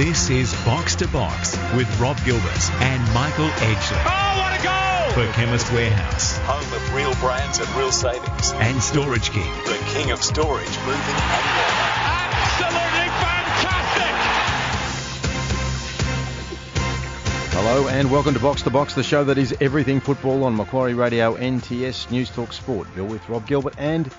This is Box to Box with Rob Gilbert and Michael Edgley. Oh, what a goal! For Chemist Warehouse. Home of real brands and real savings. And Storage King. The king of storage, moving anywhere. Absolutely fantastic! Hello and welcome to Box to Box, the show that is everything football on Macquarie Radio NTS News Talk Sport. You're with Rob Gilbert and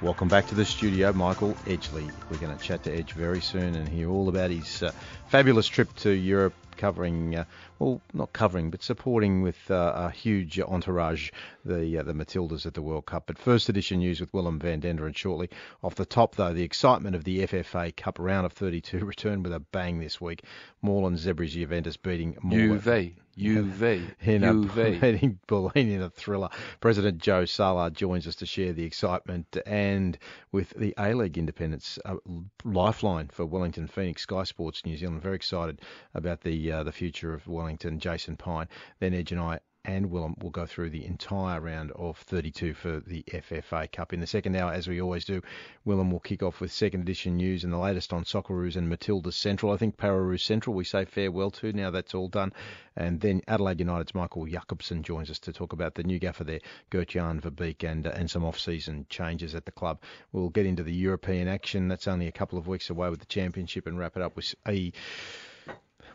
welcome back to the studio, Michael Edgley. We're going to chat to Edge very soon and hear all about his uh, fabulous trip to Europe covering, uh, well, not covering, but supporting with uh, a huge entourage the uh, the Matildas at the World Cup. But first edition news with Willem van Denderen shortly. Off the top, though, the excitement of the FFA Cup round of 32 returned with a bang this week. Moreland Zebra's Juventus beating UV. UV. In a, UV. Bulleen in a thriller. President Joe Sala joins us to share the excitement and with the A League independence a lifeline for Wellington Phoenix. Sky Sports New Zealand very excited about the uh, the future of Wellington. Jason Pine. Then Edge and I and Willem will go through the entire round of 32 for the FFA Cup. In the second hour, as we always do, Willem will kick off with second edition news and the latest on Socceroos and Matilda Central. I think Pararoos Central we say farewell to now that's all done. And then Adelaide United's Michael Jakobsen joins us to talk about the new gaffer there, Gert-Jan Verbeek, and, uh, and some off-season changes at the club. We'll get into the European action. That's only a couple of weeks away with the championship and wrap it up with a,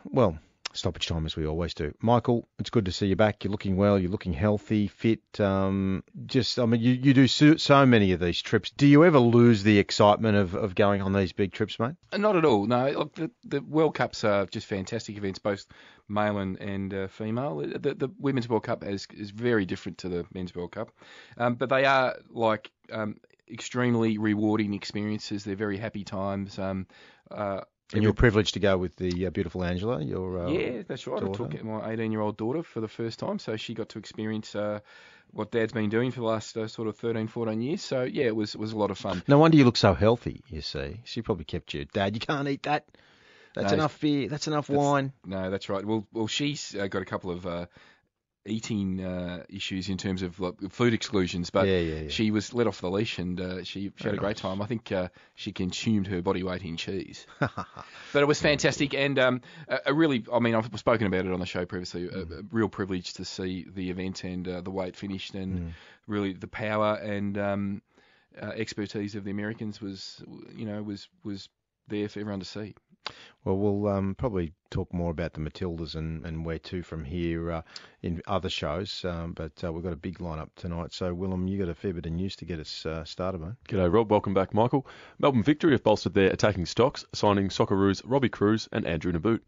well, stoppage time as we always do. Michael, it's good to see you back. You're looking well. You're looking healthy, fit. Um, just, I mean, you, you do so, so, many of these trips. Do you ever lose the excitement of, of going on these big trips, mate? Not at all. No, look, the, the World Cups are just fantastic events, both male and, and uh, female. The, the Women's World Cup is, is very different to the Men's World Cup, um, but they are like um, extremely rewarding experiences. They're very happy times. Um, uh, and you're privileged to go with the uh, beautiful Angela, your uh, yeah, that's right. Daughter. I took my 18-year-old daughter for the first time, so she got to experience uh, what Dad's been doing for the last uh, sort of 13, 14 years. So yeah, it was was a lot of fun. No wonder you look so healthy. You see, she probably kept you, Dad. You can't eat that. That's no, enough beer. That's enough that's, wine. No, that's right. Well, well, she's uh, got a couple of uh, eating uh, issues in terms of like, food exclusions, but yeah, yeah, yeah. she was let off the leash and uh, she, she had a great time. I think uh, she consumed her body weight in cheese. but it was fantastic and um, a, a, really, I mean, I've spoken about it on the show previously. Mm. A, a, real privilege to see the event and uh, the way it finished, and mm. really the power and um, uh, expertise of the Americans was, you know, was was there for everyone to see. Well, we'll um, probably talk more about the Matildas and, and where to from here uh, in other shows, um, but uh, we've got a big lineup tonight. So, Willem, you got a fair bit of news to get us uh, started, mate. G'day, Rob. Welcome back, Michael. Melbourne Victory have bolstered their attacking stocks, signing Socceroos Robbie Kruse and Andrew Nabbout.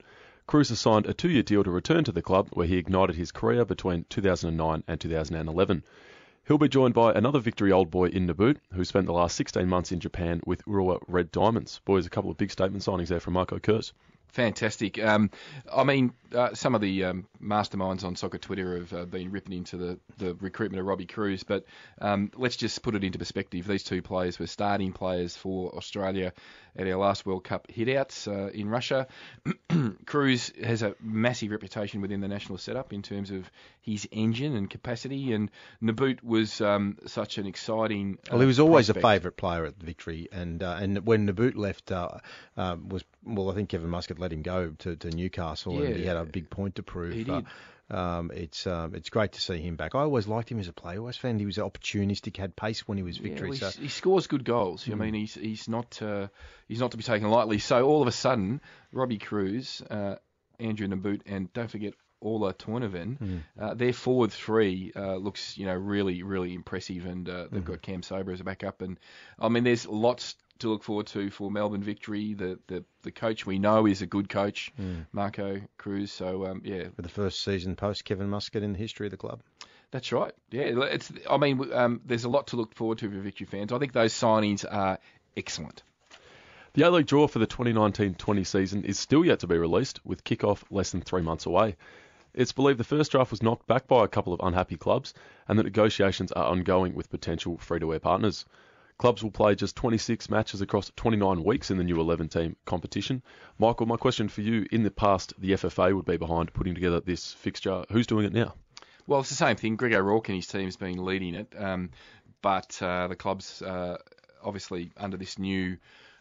Kruse has signed a two-year deal to return to the club, where he ignited his career between 2009 and 2011. He'll be joined by another victory old boy in Nabbout, who spent the last 16 months in Japan with Urawa Red Diamonds. Boys, a couple of big statement signings there from Marco Kurz. Fantastic. Um, I mean, uh, some of the um, masterminds on soccer Twitter have uh, been ripping into the, the recruitment of Robbie Kruse, but um, let's just put it into perspective. These two players were starting players for Australia at our last World Cup hitouts uh, in Russia. Kruse has a massive reputation within the national setup in terms of his engine and capacity, and Nabbout was um, such an exciting. well, he was always prospect. a favourite player at the Victory, and uh, and when Nabbout left, uh, um, was well, I think Kevin Muscat let him go to, to Newcastle, yeah, and he had a big point to prove. He did. Um, it's um, it's great to see him back. I always liked him as a player. I always found he was opportunistic, had pace when he was victory. Yeah, well, so. he scores good goals. Mm. I mean, he's he's not uh, he's not to be taken lightly. So all of a sudden, Robbie Kruse, uh, Andrew Nabbout, and don't forget Ola Toivonen, mm. uh, their forward three uh, looks you know really really impressive, and uh, they've mm. got Kamsoba as a backup, and I mean there's lots to look forward to for Melbourne victory. The the, the coach we know is a good coach, mm. Marco Kurz. So um, yeah, for the first season post Kevin Muscat in the history of the club. That's right. Yeah, it's. I mean, um, there's a lot to look forward to for Victory fans. I think those signings are excellent. The A League draw for the 2019-20 season is still yet to be released, with kick-off less than three months away. It's believed the first draft was knocked back by a couple of unhappy clubs, and that negotiations are ongoing with potential free-to-air partners. Clubs will play just 26 matches across 29 weeks in the new 11 team competition. Michael, my question for you in the past, the FFA would be behind putting together this fixture. Who's doing it now? Well, it's the same thing. Greg O'Rourke and his team's been leading it, um, but uh, the clubs uh, obviously under this new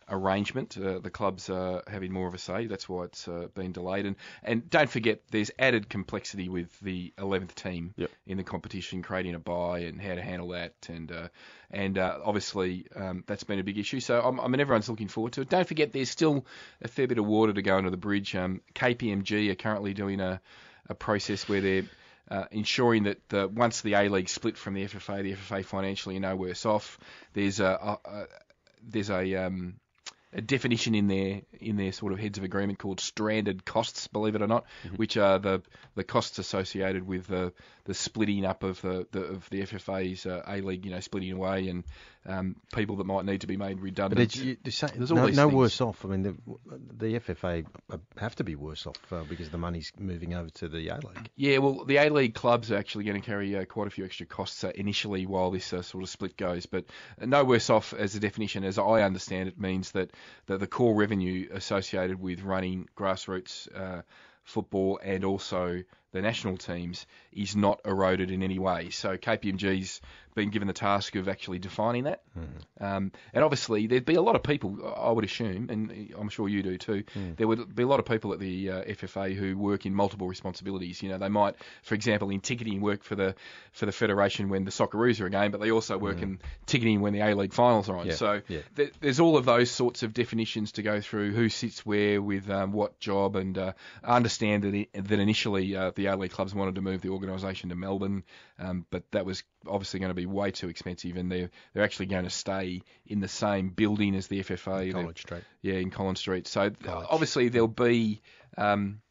arrangement. Uh, the clubs are having more of a say. That's why it's uh, been delayed. And and don't forget, there's added complexity with the 11th team Yep. in the competition, creating a buy and how to handle that, and uh, and uh, obviously um, that's been a big issue. So I'm, I mean, everyone's looking forward to it. Don't forget, there's still a fair bit of water to go under the bridge. Um, KPMG are currently doing a, a process where they're uh, ensuring that the, once the A League split from the FFA, the FFA financially are no worse off. There's a, a, a there's a um, a definition in their in their sort of heads of agreement called stranded costs, believe it or not, which are the the costs associated with the the splitting up of the, the of the FFA's uh, A League, you know, splitting away and um, people that might need to be made redundant. it's, you, say, There's all no, these no things. worse off. I mean, the, the FFA have to be worse off uh, because the money's moving over to the A League. Yeah, well, the A League clubs are actually going to carry uh, quite a few extra costs uh, initially while this uh, sort of split goes, but no worse off as a definition, as I understand it, means that the, the core revenue associated with running grassroots uh, football and also the national teams is not eroded in any way. So KPMG's been given the task of actually defining that. Um, and obviously, there'd be a lot of people, I would assume, and I'm sure you do too, there would be a lot of people at the uh, FFA who work in multiple responsibilities. You know, they might, for example, in ticketing work for the for the federation when the Socceroos are a game, but they also work in ticketing when the A League finals are on. Yeah, So yeah. th- there's all of those sorts of definitions to go through, who sits where with um, what job, and uh, I understand that, i that initially uh, the A League clubs wanted to move the organisation to Melbourne, um, but that was obviously going to be way too expensive, and they're they're actually going to stay in the same building as the FFA. They're- College Street. yeah, in Collins Street. So College. obviously there'll be um,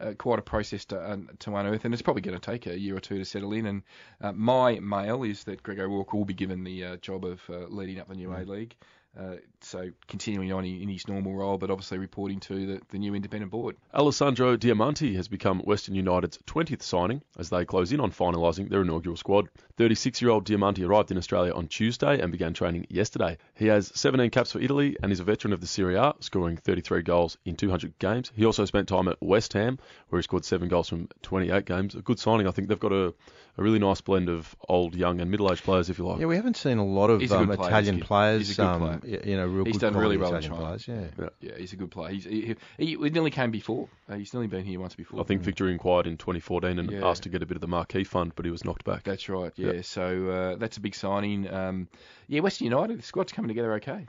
uh, quite a process to, uh, to unearth, and it's probably going to take a year or two to settle in. And uh, my mail is that Greg O'Rourke will be given the uh, job of uh, leading up the new A League. Uh, so continuing on in in his normal role, but obviously reporting to the, the new independent board. Alessandro Diamanti has become Western United's 20th signing as they close in on finalising their inaugural squad. 36-year-old Diamanti arrived in Australia on Tuesday and began training yesterday. He has 17 caps for Italy and is a veteran of the Serie A, scoring 33 goals in 200 games. He also spent time at West Ham, where he scored seven goals from 28 games. A good signing. I think they've got a, a really nice blend of old, young, and middle-aged players, if you like. Yeah, we haven't seen a lot of He's a good um, player, Italian players. He's a good um, player. Y- You know, real He's good done really quality well in Italian China. players. Yeah. Yeah, he's a good player. He's, he, he, he nearly came before. Uh, he's nearly been here once before. I think Victor inquired in 2014 and Yeah. asked to get a bit of the marquee fund, but he was knocked back. That's right. Yeah. Yep. So uh, that's a big signing. Um, yeah, Western United. The squad's coming together okay.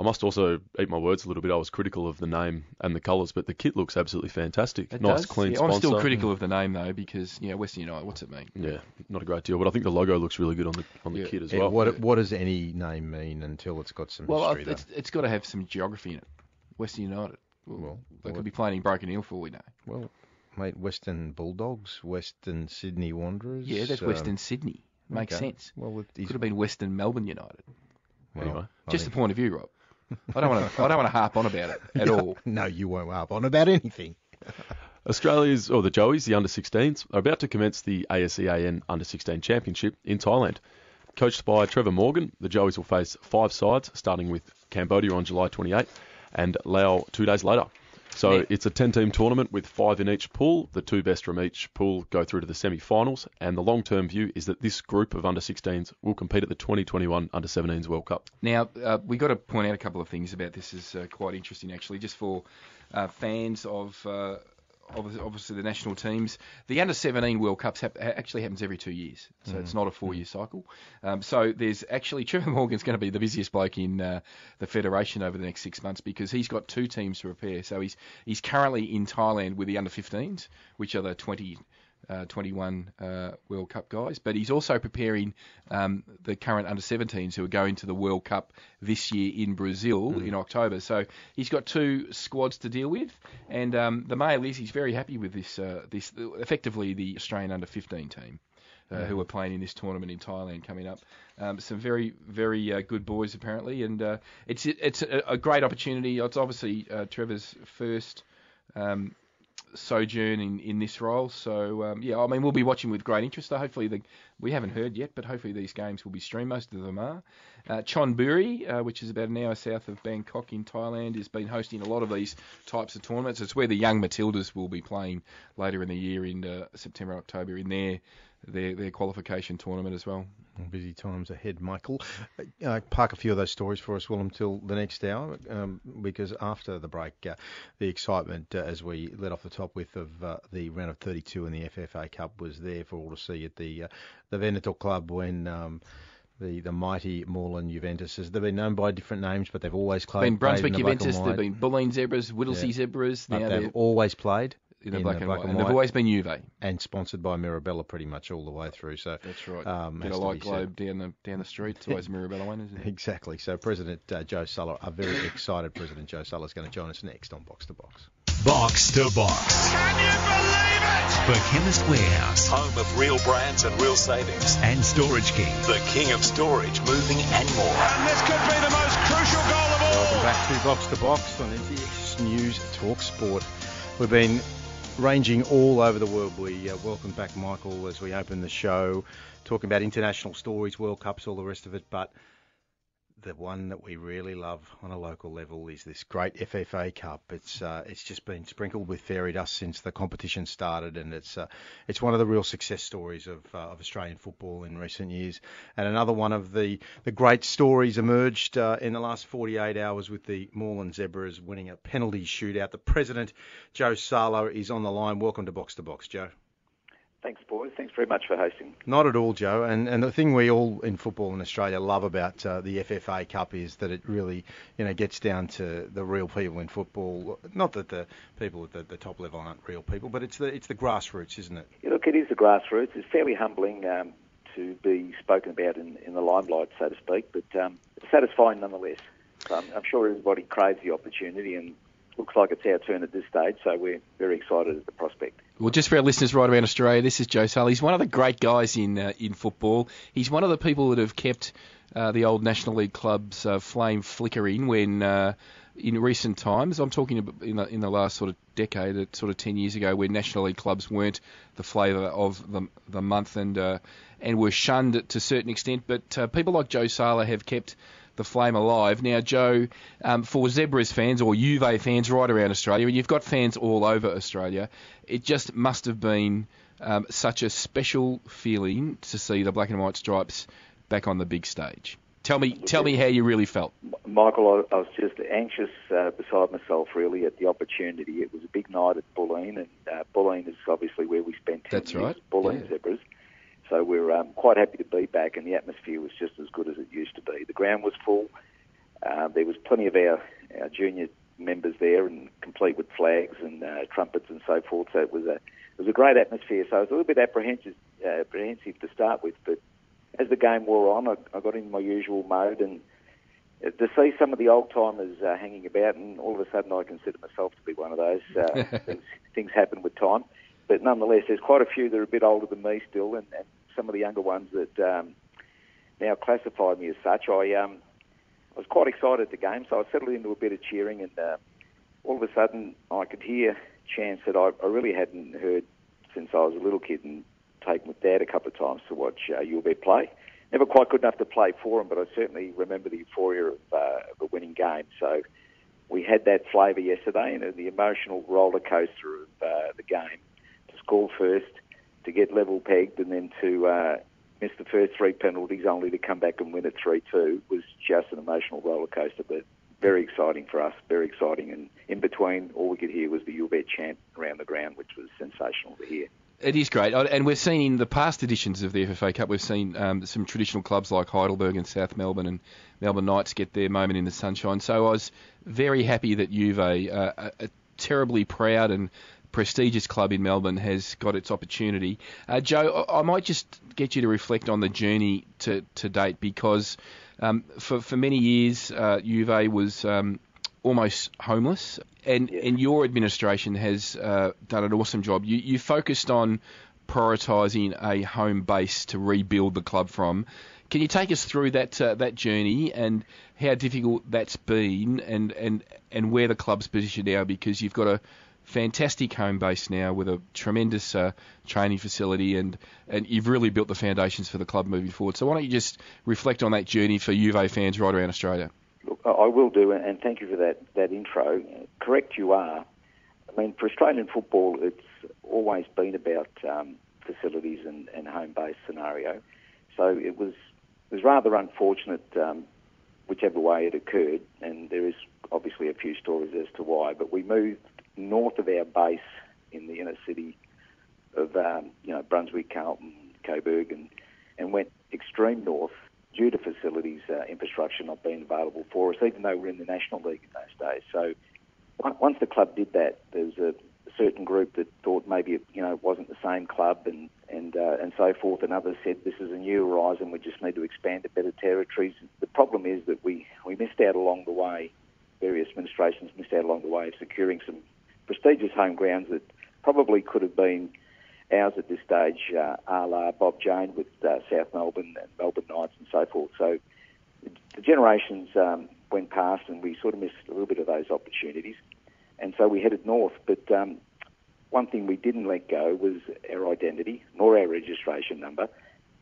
I must also eat my words a little bit. I was critical of the name and the colours, but the kit looks absolutely fantastic. It nice, does. clean Yeah, I'm sponsor. still critical of the name though because you know Western United. What's it mean? Yeah, not a great deal, but I think the logo looks really good on the on the Yeah. kit as Yeah, well. what what does any name mean until it's got some Well, I- history? it's, it's got to have some geography in it. Western United. Well, Well, they well, could be playing in Broken Hill for all we know. Well, mate, Western Bulldogs, Western Sydney Wanderers. Yeah, that's um, Western Sydney. Makes okay. sense. Well, it- Could have been Western Melbourne United. well, Anyway, I Just the point of view, Rob. I don't want to. I don't want to harp on about it at all. No, you won't harp on about anything. Australia's, or the Joeys, the under 16s, are about to commence the ASEAN Under 16 Championship in Thailand. Coached by Trevor Morgan, the Joeys will face five sides, starting with Cambodia on July 28 and Laos two days later. So it's a 10 team tournament with five in each pool. The two best from each pool go through to the semi finals. And the long term view is that this group of under 16s will compete at the 2021 Under 17s World Cup. Now, uh, we got to point out a couple of things about this. is uh, quite interesting, actually, just for uh, fans of. Obviously, the national teams. The under 17 World Cups ha- actually happens every two years, so it's not a four year cycle. Um, so there's actually Trevor Morgan's going to be the busiest bloke in uh, the federation over the next six months because he's got two teams to prepare. So he's he's currently in Thailand with the under 15s, which are the 20 uh, 21 uh, World Cup guys, but he's also preparing um, the current under 17s who are going to the World Cup this year in Brazil in October. So he's got two squads to deal with, and um, the mail is he's very happy with this. Uh, this effectively the Australian under 15 team. Uh, who are playing in this tournament in Thailand coming up? Um, some very, very uh, good boys apparently, and uh, it's it's a, a great opportunity. It's obviously uh, Trevor's first um, sojourn in, in this role. So um, yeah, I mean we'll be watching with great interest. Hopefully the we haven't heard yet, but hopefully these games will be streamed. Most of them are. Uh, Chonburi, uh, which is about an hour south of Bangkok in Thailand, has been hosting a lot of these types of tournaments. It's where the young Matildas will be playing later in the year in uh, September, October in their their their qualification tournament as well. Busy times ahead, Michael. Uh, park a few of those stories for us, Will, until the next hour, um, because after the break, uh, the excitement, uh, as we led off the top with, of uh, the round of 32 in the FFA Cup was there for all to see at the uh, the Veneto Club when. Um, the, the mighty Moreland Juventuses. They've been known by different names, but they've always played. been Brunswick played the Juventus, they've been Bulleen Zebras, Whittlesea Yeah. Zebras. Now they've always played in the in black, the and, black white. and and they've always been Juve. and sponsored by Mirabella pretty much all the way through. So That's right. Um, Get a light be said. globe down the down the street. It's always Mirabella one, isn't it? Exactly. So President uh, Joe Sala, a very excited President Joe Sala, is going to join us next on Box to Box. Box to Box. Can you believe it? For Chemist Warehouse Home of real brands and real savings. and Storage King. The king of storage, moving and more. And this could be the most crucial goal of all. Welcome back to Box to Box on NTX News Talk Sport. We've been ranging all over the world. We uh, welcome back Michael as we open the show, talking about international stories, World Cups, all the rest of it. But the one that we really love on a local level is this great FFA Cup. It's uh, it's just been sprinkled with fairy dust since the competition started, and it's uh, it's one of the real success stories of uh, of Australian football in recent years. And another one of the the great stories emerged uh, in the last 48 hours with the Moreland Zebras winning a penalty shootout. The president, Joe Sala, is on the line. Welcome to Box to Box, Joe. Thanks, boys. Thanks very much for hosting. Not at all, Joe. And and the thing we all in football in Australia love about uh, the FFA Cup is that it really, you know, gets down to the real people in football. Not that the people at the, the top level aren't real people, but it's the it's the grassroots, isn't it? Yeah, look, it is the grassroots. It's fairly humbling um, to be spoken about in, in the limelight, so to speak, but um, satisfying nonetheless. So I'm, I'm sure everybody craves the opportunity, and looks like it's our turn at this stage, so we're very excited at the prospect. Well, just for our listeners right around Australia, this is Joe Sala. He's one of the great guys in uh, in football. He's one of the people that have kept uh, the old National League club's uh, flame flickering when. Uh, in recent times, I'm talking about in the, in the last sort of decade, uh, sort of 10 years ago, where National League clubs weren't the flavour of the, the month and uh, and were shunned to a certain extent. But uh, people like Joe Sala have kept the flame alive. Now, Joe, um, for Zebras fans or Juve fans right around Australia, and you've got fans all over Australia, it just must have been um, such a special feeling to see the black and white stripes back on the big stage. Tell me, tell me how you really felt. Michael, I, I was just anxious uh, beside myself, really, at the opportunity. It was a big night at Bulleen, and uh, Bulleen is obviously where we spent 10 That's years, right, Bulleen yeah. Zebras. So we're um, quite happy to be back, and the atmosphere was just as good as it used to be. The ground was full. Uh, there was plenty of our, our junior members there, and complete with flags and uh, trumpets and so forth. So it was a it was a great atmosphere. So I was a little bit apprehensive, uh, apprehensive to start with, but as the game wore on, I, I got into my usual mode and uh, to see some of the old timers uh, hanging about, and all of a sudden I consider myself to be one of those. Uh, things, things happen with time, but nonetheless, there's quite a few that are a bit older than me still, and, and some of the younger ones that um, now classify me as such. I um, I was quite excited at the game, so I settled into a bit of cheering, and uh, all of a sudden I could hear chants that I, I really hadn't heard since I was a little kid, and taken with Dad a couple of times to watch uh, UB play. Never quite good enough to play for him, but I certainly remember the euphoria of, uh, of a winning game. So we had that flavour yesterday, and the emotional roller coaster of uh, the game to score first, to get level pegged, and then to uh, miss the first three penalties, only to come back and win it three-two was just an emotional roller coaster. But very exciting for us, very exciting. And in between, all we could hear was the "You chant around the ground, which was sensational to hear. It is great, Uh, and we've seen in the past editions of the FFA Cup, we've seen um, some traditional clubs like Heidelberg and South Melbourne and Melbourne Knights get their moment in the sunshine. So I was very happy that Juve, uh, a terribly proud and prestigious club in Melbourne, has got its opportunity. Uh, Joe, I, might just get you to reflect on the journey to, to date because um, for, for many years, uh, Juve was um, almost homeless, and and your administration has uh, done an awesome job. You you focused on prioritising a home base to rebuild the club from. Can you take us through that uh, that journey and how difficult that's been, and, and and where the club's positioned now? Because you've got a fantastic home base now with a tremendous uh, training facility, and and you've really built the foundations for the club moving forward. So why don't you just reflect on that journey for Juve fans right around Australia? Look, I will do, and thank you for that, that intro. Correct you are. I mean, for Australian football, it's always been about um, facilities and, and home base scenario. So it was it was rather unfortunate, um, whichever way it occurred, and there is obviously a few stories as to why. But we moved north of our base in the inner city of um, you know Brunswick, Carlton, Coburg, and and went extreme north due to facilities uh, infrastructure not being available for us, even though we're in the National League in those days. So once the club did that, there was a certain group that thought maybe it, you know it wasn't the same club and and uh, and so forth, and others said this is a new horizon. We just need to expand to better territories. The problem is that we we missed out along the way. Various administrations missed out along the way of securing some prestigious home grounds that probably could have been ours at this stage, uh, a la Bob Jane with uh, South Melbourne and Melbourne Knights and so forth. So the generations um, went past and we sort of missed a little bit of those opportunities. And so we headed north. But um, one thing we didn't let go was our identity, nor our registration number.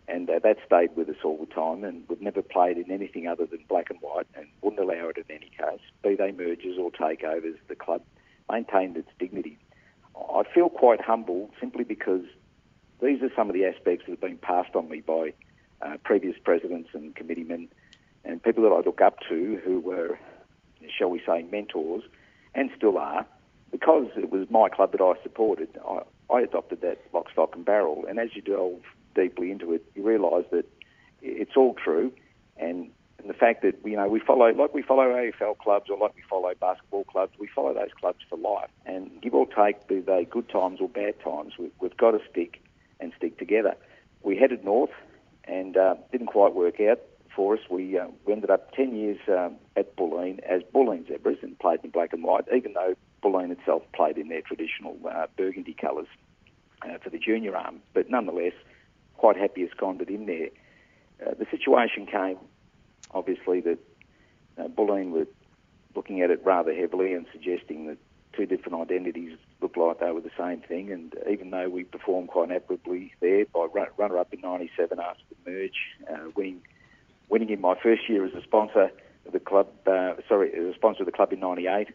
And uh, that stayed with us all the time, and we've never played in anything other than black and white, and wouldn't allow it in any case. Be they mergers or takeovers, the club maintained its dignity. I feel quite humble simply because these are some of the aspects that have been passed on me by uh, previous presidents and committeemen and people that I look up to who were, shall we say, mentors and still are. Because it was my club that I supported, I, I adopted that lock, stock and barrel. And as you delve deeply into it, you realise that it's all true and and the fact that you know we follow like we follow AFL clubs or like we follow basketball clubs, we follow those clubs for life. And give or take, be they good times or bad times, we, we've got to stick and stick together. We headed north and uh, didn't quite work out for us. We, uh, we ended up 10 years um, at Bulleen as Bulleen Zebras and played in black and white, even though Bulleen itself played in their traditional uh, burgundy colours uh, for the junior arm. But nonetheless, quite happy as Condit in there. Uh, the situation came obviously that uh, Bulleen were looking at it rather heavily and suggesting that two different identities looked like they were the same thing. And even though we performed quite admirably there by runner up in '97 after the merge, uh, winning winning in my first year as a sponsor of the club, uh, sorry, as a sponsor of the club in '98,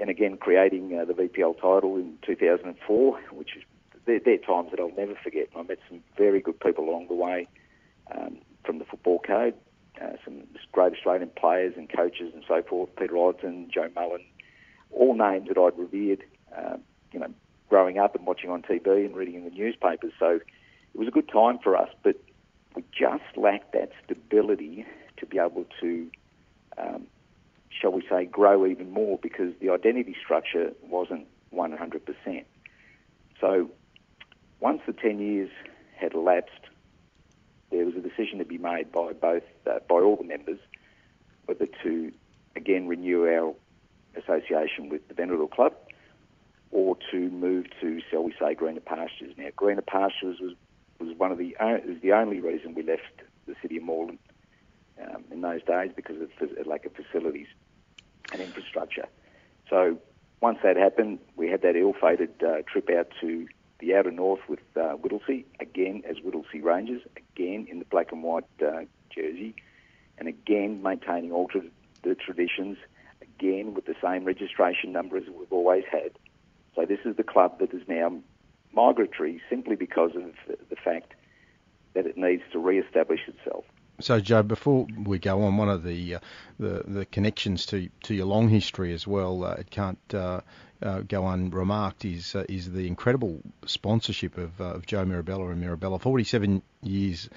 and again creating uh, the VPL title in 2004, which is they're, they're, times that I'll never forget. I met some very good people along the way um, from the football code uh, some great Australian players and coaches and so forth, Peter Odson, Joe Mullen, all names that I'd revered, uh, you know, growing up and watching on TV and reading in the newspapers. So it was a good time for us, but we just lacked that stability to be able to, um, shall we say, grow even more because the identity structure wasn't 100%. So once the 10 years had elapsed, there was a decision to be made by both uh, by all the members whether to again renew our association with the Veneto Club or to move to, shall we say, greener pastures. Now, greener pastures was was one of the was the only reason we left the city of Moreland um, in those days because of the lack of facilities and infrastructure. So once that happened, we had that ill-fated uh, trip out to the outer north with uh, Whittlesea, again as Whittlesea Rangers, again in the black and white uh, jersey, and again maintaining all tra- the traditions, again with the same registration number as we've always had. So this is the club that is now migratory simply because of the fact that it needs to re-establish itself. So, Joe, before we go on, one of the uh, the, the connections to, to your long history as well, uh, it can't uh, uh, go unremarked, is uh, is the incredible sponsorship of, uh, of Joe Mirabella and Mirabella. 47 years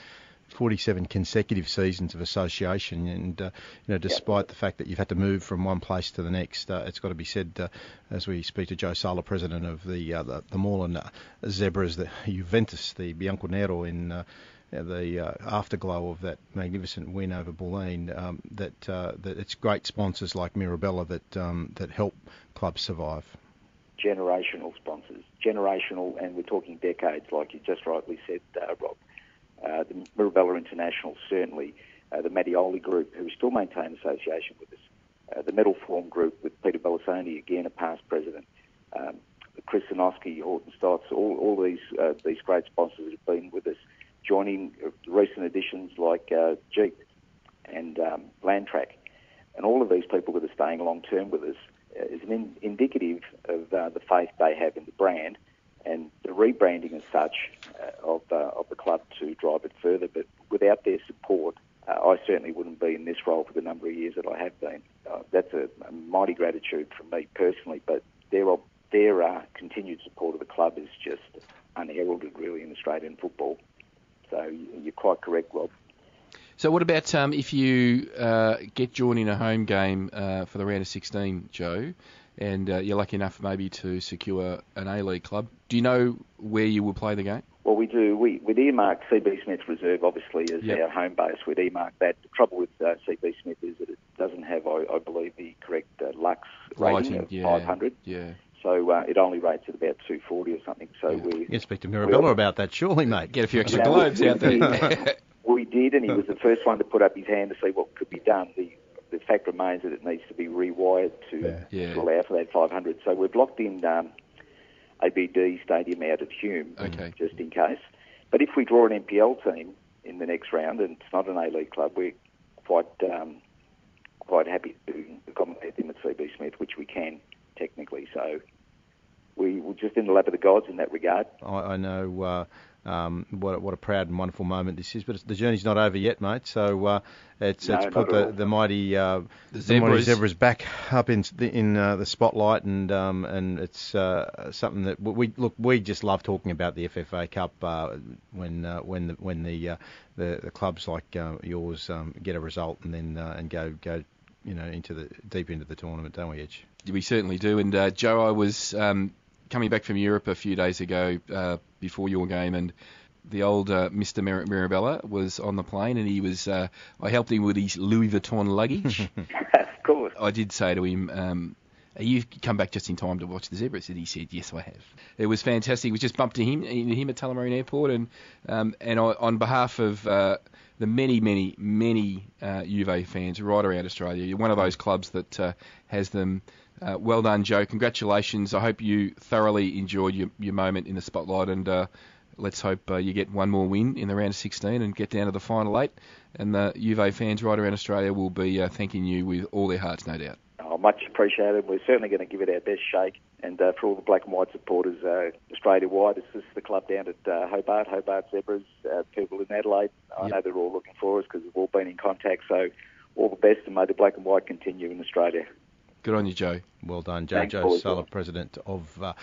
47 consecutive seasons of association, and uh, you know, despite the fact that you've had to move from one place to the next, uh, it's got to be said uh, as we speak to Joe Sala, president of the the, the Moreland Zebras, the Juventus, the Bianconero in the uh, afterglow of that magnificent win over Bulleen, um, that uh, that it's great sponsors like Mirabella that um, that help clubs survive. Generational sponsors, generational, and we're talking decades, like you just rightly said, uh, Rob. Uh, the Mirabella International, certainly, uh, the Mattioli Group, who still maintain association with us, uh, the Metal Form Group with Peter Bellasoni, again a past president, um, Chris Sanoski, Horton Stotts, all, all these these great sponsors have been with us joining recent additions like uh, Jeep and um, Landtrack. And all of these people that are staying long term with us uh, is an in, indicative of uh, the faith they have in the brand. And the rebranding as such, uh, of uh, of the club to drive it further. But without their support, uh, I certainly wouldn't be in this role for the number of years that I have been. Uh, that's a, a mighty gratitude from me personally, but their their uh, continued support of the club is just unheralded, really, in Australian football. So you're quite correct, Rob. So what about um, if you uh, get drawn in a home game uh, for the round of 16, Joe, and uh, you're lucky enough maybe to secure an A-League club? Do you know where you will play the game? Well, we do. We, we'd earmark CB Smith Reserve, obviously, as Yep. our home base. We'd earmark that. The trouble with uh, CB Smith is that it doesn't have, I, I believe, the correct uh, Lux rating Lighting, of yeah. 500. Yeah. So uh, it only rates at about 240 or something. So Yeah. we You can speak to Mirabella about that, surely, mate. Get a few extra Yeah. globes out there. we did, and he was the first one to put up his hand to see what could be done. The, the fact remains that it needs to be rewired to, Yeah. to allow for that 500. So we've locked in um, ABD Stadium out at Hume, Okay. just in case. But if we draw an NPL team in the next round, and it's not an A-League club, we're quite um, quite happy to accommodate them at CB Smith, which we can technically. So we, we're just in the lap of the gods in that regard. I, I know uh, um, what, what a proud and wonderful moment this is, but it's, the journey's not over yet, mate. So uh, it's, No, it's put the, the mighty uh, The the mighty Zebras. zebras back up in the, in uh, the spotlight, and um, and it's uh, something that we look. We just love talking about the FFA Cup uh, when uh, when the when the, uh, the the clubs like uh, yours um, get a result and then uh, and go go you know into the deep into the tournament, don't we, Edge? We certainly do. And uh, Joe, I was um, coming back from Europe a few days ago uh, before your game, and the old uh, Mr. Mir- Mirabella was on the plane, and he was. Uh, I helped him with his Louis Vuitton luggage. of course. I did say to him, um, "You come back just in time to watch the zebras," and he said, "Yes, I have." It was fantastic. We just bumped into him, him at Tullamarine Airport, and um, and I, on behalf of uh, the many, many, many uh, Juve fans right around Australia, you're one of those clubs that uh, has them. Uh, well done, Joe. Congratulations. I hope you thoroughly enjoyed your, your moment in the spotlight, and uh, let's hope uh, you get one more win in the round of 16 and get down to the final eight. And the Juve fans right around Australia will be uh, thanking you with all their hearts, no doubt. Oh, much appreciated. We're certainly going to give it our best shake. And uh, for all the black and white supporters uh, Australia-wide, this is the club down at uh, Hobart, Hobart Zebras, uh, people in Adelaide. I Yep. know they're all looking for us because we've all been in contact. So all the best and may the black and white continue in Australia. Good on you, Joe. Well done, Joe. Thanks, Joe boys. Sala, president of uh,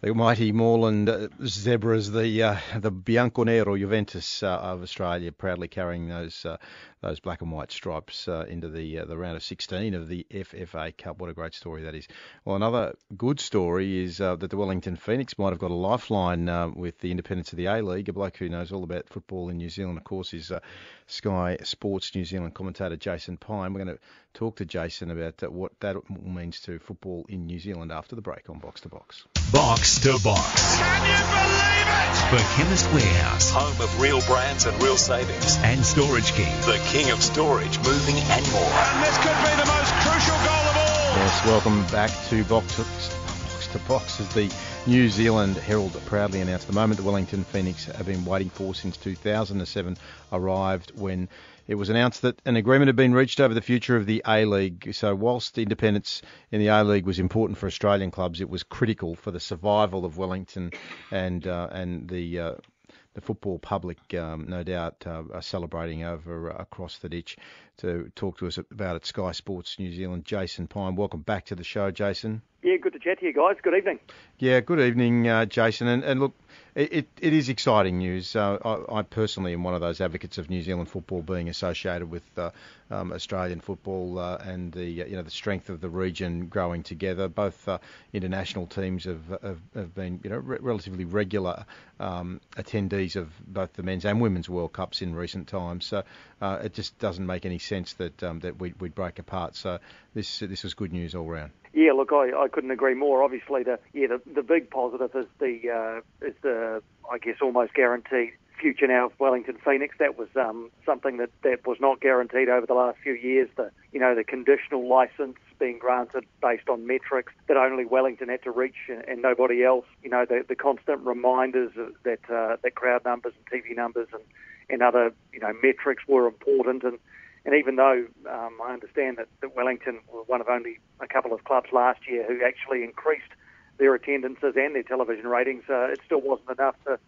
the mighty Moreland uh, Zebras, the uh, the Bianconero Juventus uh, of Australia, proudly carrying those uh, those black and white stripes uh, into the uh, the round of 16 of the FFA Cup. What a great story that is. Well, another good story is uh, that the Wellington Phoenix might have got a lifeline uh, with the independence of the A League. A bloke who knows all about football in New Zealand, of course, is uh, Sky Sports New Zealand commentator Jason Pine. We're going to talk to Jason about uh, what that means to football in New Zealand after the break on Box to Box. Box to Box. Can you believe it? For Chemist Warehouse Home of real brands and real savings. and Storage King. The king of storage, moving and more. And this could be the most crucial goal of all. Yes, welcome back to Box to Box, to Box as the New Zealand Herald proudly announced the moment the Wellington Phoenix have been waiting for since 2007 arrived when it was announced that an agreement had been reached over the future of the A League. So, whilst independence in the A League was important for Australian clubs, it was critical for the survival of Wellington and uh, and the uh, the football public, um, no doubt, uh, are celebrating over uh, across the ditch. To talk to us about it, Sky Sports New Zealand, Jason Pine. Welcome back to the show, Jason. Yeah, good to chat to you guys. Good evening. Yeah, good evening, uh, Jason. And, and look, it, it, is exciting news. Uh, I, I personally am one of those advocates of New Zealand football being associated with uh, um, Australian football uh, and the uh, you know the strength of the region growing together. Both uh, international teams have, have, have been you know re- relatively regular um, attendees of both the men's and women's World Cups in recent times. So uh, it just doesn't make any sense that um, that we'd, we'd break apart. So this this was good news all round. Yeah, look, I, I couldn't agree more. Obviously, the yeah the, the big positive is the uh, is the I guess almost guaranteed future now of Wellington Phoenix. That was um, something that, that was not guaranteed over the last few years. The you know the conditional license being granted based on metrics that only Wellington had to reach and, and nobody else. You know the, the constant reminders that uh, that crowd numbers and TV numbers and, and other you know metrics were important and. And even though um, I understand that, that Wellington were one of only a couple of clubs last year who actually increased their attendances and their television ratings, uh, it still wasn't enough to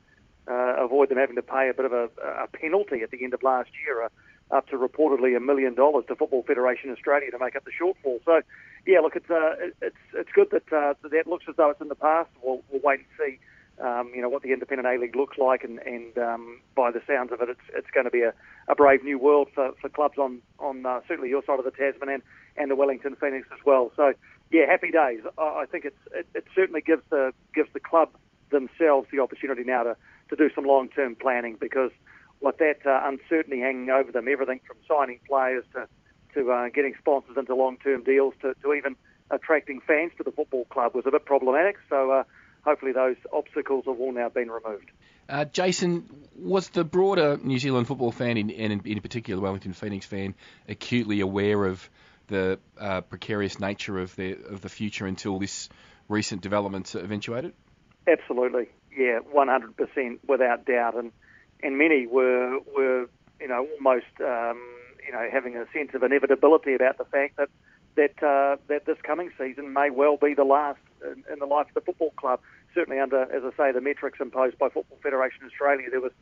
uh, avoid them having to pay a bit of a, a penalty at the end of last year, uh, up to reportedly a million dollars to Football Federation Australia to make up the shortfall. So, yeah, look, it's uh, it's it's good that uh, that looks as though it's in the past. We'll, we'll wait and see. Um, you know what the independent A League looks like, and, and um, by the sounds of it, it's it's going to be a, a brave new world for, for clubs on on uh, certainly your side of the Tasman and, and the Wellington Phoenix as well. So yeah, happy days. I, think it's it, it certainly gives the gives the club themselves the opportunity now to, to do some long term planning because with that uh, uncertainty hanging over them, everything from signing players to to uh, getting sponsors into long term deals to, to even attracting fans to the football club was a bit problematic. So uh, hopefully those obstacles have all now been removed. Uh, Jason, was the broader New Zealand football fan, and in, in, particular the Wellington Phoenix fan, acutely aware of the uh, precarious nature of the of the future until this recent development eventuated? Absolutely, yeah, 100% without doubt, and and many were were you know almost um, you know having a sense of inevitability about the fact that that uh, that this coming season may well be the last in, in the life of the football club. Certainly under, as I say, the metrics imposed by Football Federation Australia, there was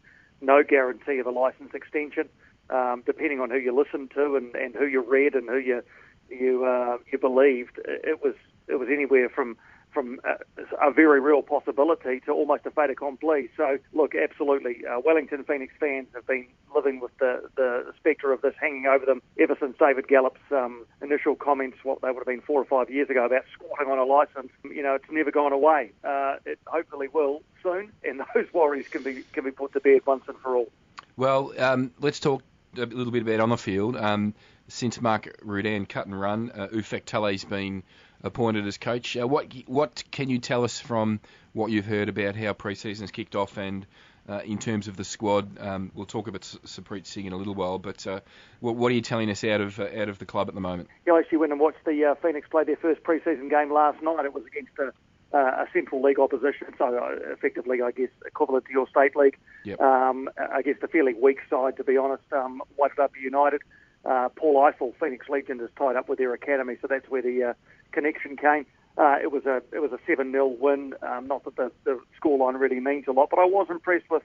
no guarantee of a license extension. Um, depending on who you listened to and, and who you read and who you you uh, you believed, it was it was anywhere from from a, a, very real possibility to almost a fait accompli. So, look, absolutely, uh, Wellington Phoenix fans have been living with the, the spectre of this hanging over them ever since David Gallop's um, initial comments, what they would have been four or five years ago, about squatting on a licence. You know, it's never gone away. Uh, it hopefully will soon, and those worries can be can be put to bed once and for all. Well, um, let's talk a little bit about on the field. Um, since Mark Rudan cut and run, uh, Ufuk Talay's been appointed as coach. Uh, what what can you tell us from what you've heard about how pre-season's kicked off and uh, in terms of the squad? Um, we'll talk about Sarpreet Singh in a little while, but uh, what, what, are you telling us out of uh, out of the club at the moment? Yeah, I actually went and watched the uh, Phoenix play their first pre-season game last night. It was against a, uh, a Central League opposition, so effectively, I guess, equivalent to your state league. Yep. Um, I guess the fairly weak side, to be honest. Um, Wairarapa United. Uh, Paul Ifill, Phoenix Legend, is tied up with their academy, so that's where the uh, connection came. Uh, it was a it was a seven 0 win. Um, not that the, the scoreline really means a lot, but I was impressed with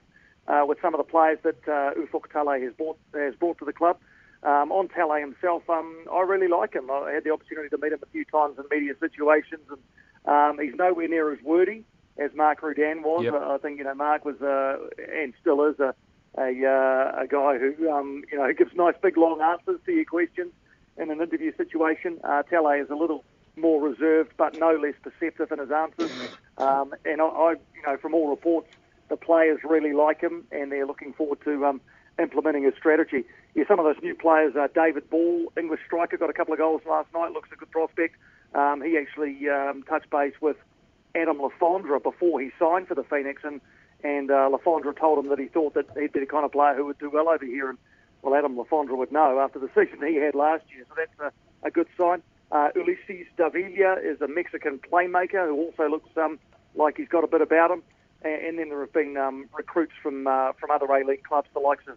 uh, with some of the players that uh, Ufuk Talay has brought has brought to the club. Um, on Talay himself, um, I really like him. I had the opportunity to meet him a few times in media situations, and um, he's nowhere near as wordy as Mark Rudan was. Yep. I think you know Mark was uh, and still is a a, uh, a guy who um, you know gives nice big long answers to your questions in an interview situation. Uh, Talay is a little more reserved, but no less perceptive in his answers. Um, and I, I, you know, from all reports, the players really like him, and they're looking forward to um, implementing his strategy. Yeah, some of those new players, uh, David Ball, English striker, got a couple of goals last night. Looks a good prospect. Um, he actually um, touched base with Adam Le Fondre before he signed for the Phoenix, and and uh, Le Fondre told him that he thought that he'd be the kind of player who would do well over here. And well, Adam Le Fondre would know after the season he had last year, so that's a, a good sign. Uh, Ulises Davila is a Mexican playmaker who also looks um, like he's got a bit about him. And, and then there have been um, recruits from uh, from other A League clubs, the likes of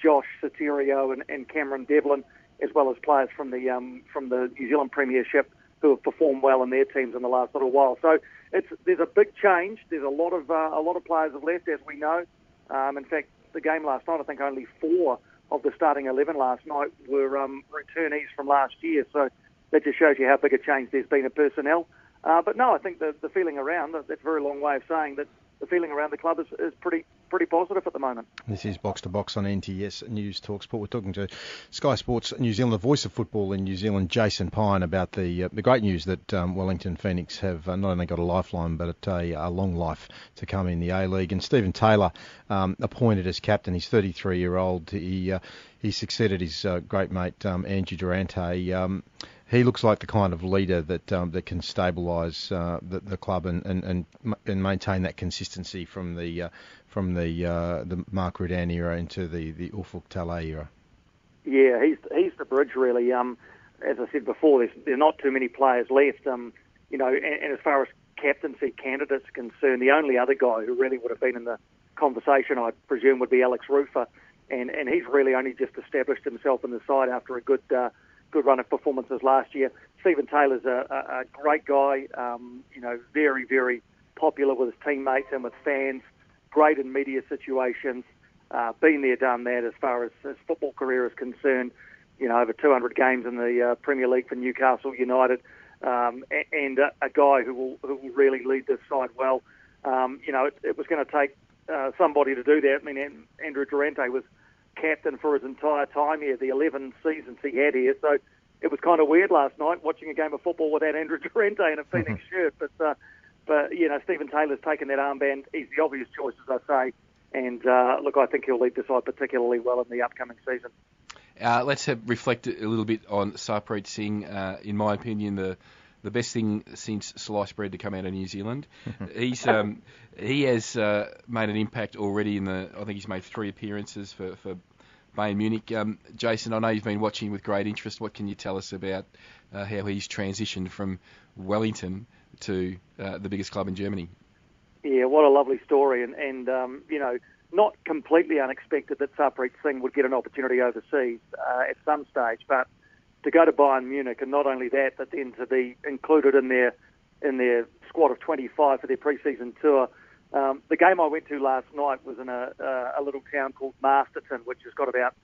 Josh Sotirio and, and Cameron Devlin, as well as players from the um, from the New Zealand Premiership who have performed well in their teams in the last little while. So it's there's a big change. There's a lot of uh, a lot of players have left, as we know. Um, in fact, the game last night, I think only four of the starting 11 last night were um, returnees from last year. So that just shows you how big a change there's been in personnel. Uh, but no, I think the, the feeling around, that's a very long way of saying that the feeling around the club is, is pretty pretty positive at the moment. This is Box to Box on NTS News Talk Sport. We're talking to Sky Sports New Zealand, the voice of football in New Zealand, Jason Pine, about the uh, the great news that um, Wellington Phoenix have uh, not only got a lifeline but a, a, long life to come in the A League. And Stephen Taylor um, appointed as captain. He's 33 year old. He uh, he succeeded his uh, great mate um, Andrew Durante. He looks like the kind of leader that um, that can stabilise uh, the, the, club and, and, and, and maintain that consistency from the uh, from the uh, the Mark Rudan era into the the Ufuk Talay era. Yeah, he's he's the bridge really. Um, as I said before, there's there are not too many players left. Um, you know, and, and as far as captaincy candidates concerned, the only other guy who really would have been in the conversation, I presume, would be Alex Rufer, and and he's really only just established himself in the side after a good uh, good run of performances last year. Stephen Taylor's a, a, a great guy, um, you know, very, very popular with his teammates and with fans. great in media situations, uh, been there, done that as far as his football career is concerned. You know, over 200 games in the uh, Premier League for Newcastle United, um, and a, a guy who will who will really lead this side well. Um, you know, it, it was going to take uh, somebody to do that. I mean, Andrew Durante was captain for his entire time here, the 11 seasons he had here. So it was kind of weird last night watching a game of football without Andrew Durante in a Phoenix shirt. But uh, but you know, Stephen Taylor's taken that armband. He's the obvious choice, as I say. And uh, look, I think he'll lead the side particularly well in the upcoming season. Uh, let's have, reflect a little bit on Sarpreet Singh. Uh, in my opinion, the the best thing since sliced bread to come out of New Zealand. he's um, he has uh, made an impact already in the. I think he's made three appearances for for Bayern Munich. Um, Jason, I know you've been watching with great interest. What can you tell us about uh, how he's transitioned from Wellington to uh, the biggest club in Germany? Yeah, what a lovely story, and and um, you know, not completely unexpected that Sarpreet Singh would get an opportunity overseas uh, at some stage, but to go to Bayern Munich, and not only that, but then to be included in their in their squad of 25 for their pre-season tour. Um, the game I went to last night was in a, a, a little town called Masterton, which has got about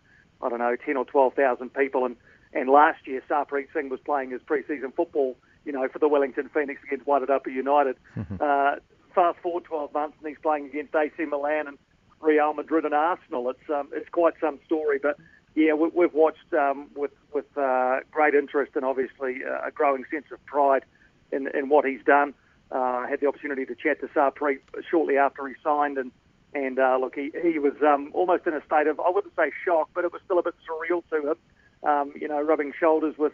I don't know 10 or 12,000 people, and and last year Sarpreet Singh was playing his pre-season football, you know, for the Wellington Phoenix against Wairarapa United. uh, fast forward 12 months, and he's playing against AC Milan and Real Madrid and Arsenal. It's um, it's quite some story, but yeah, we, we've watched um, with with uh, great interest and obviously uh, a growing sense of pride in, in what he's done. Uh, had the opportunity to chat to Sarpreet shortly after he signed, and and uh, look, he he was um, almost in a state of I wouldn't say shock, but it was still a bit surreal to him. Um, you know, rubbing shoulders with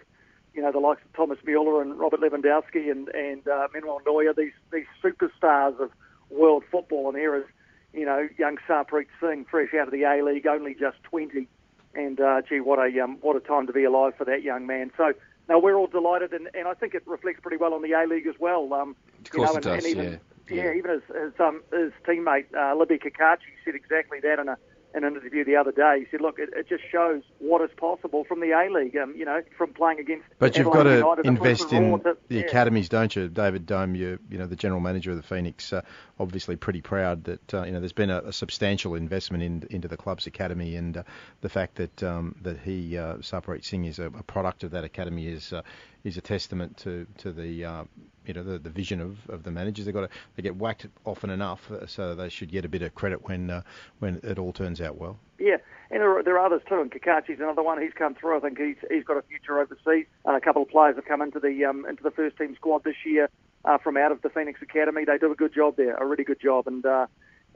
you know the likes of Thomas Mueller and Robert Lewandowski and and uh, Manuel Neuer, these these superstars of world football, and here is you know young Sarpreet Singh, fresh out of the A League, only just 20, and uh, gee, what a um, what a time to be alive for that young man. So. No, we're all delighted, and, and I think it reflects pretty well on the A League as well. Um, Of course you know, it and, does, and even, yeah. yeah, Yeah. even his his, um, his teammate uh, Libby Cacace said exactly that in a in an interview the other day. He said, "Look, it, it just shows what is possible from the A League. Um, you know, from playing against." But you've got to United, invest in to- the yeah. academies, don't you, David Dome? You're, you know, the general manager of the Phoenix, uh, obviously pretty proud that uh, you know there's been a, a substantial investment in, into the club's academy, and uh, the fact that um, that he, uh, Sarpreet Singh, is a, a product of that academy is uh, is a testament to to the uh, you know the, the vision of, of the managers. They got to, they get whacked often enough, uh, so they should get a bit of credit when uh, when it all turns out well. Yeah, and there are, others too. And Cacace's another one. He's come through. I think he's he's got a future overseas. Uh, a couple of players have come into the um, into the first team squad this year uh, from out of the Phoenix Academy. They do a good job there, a really good job. And uh,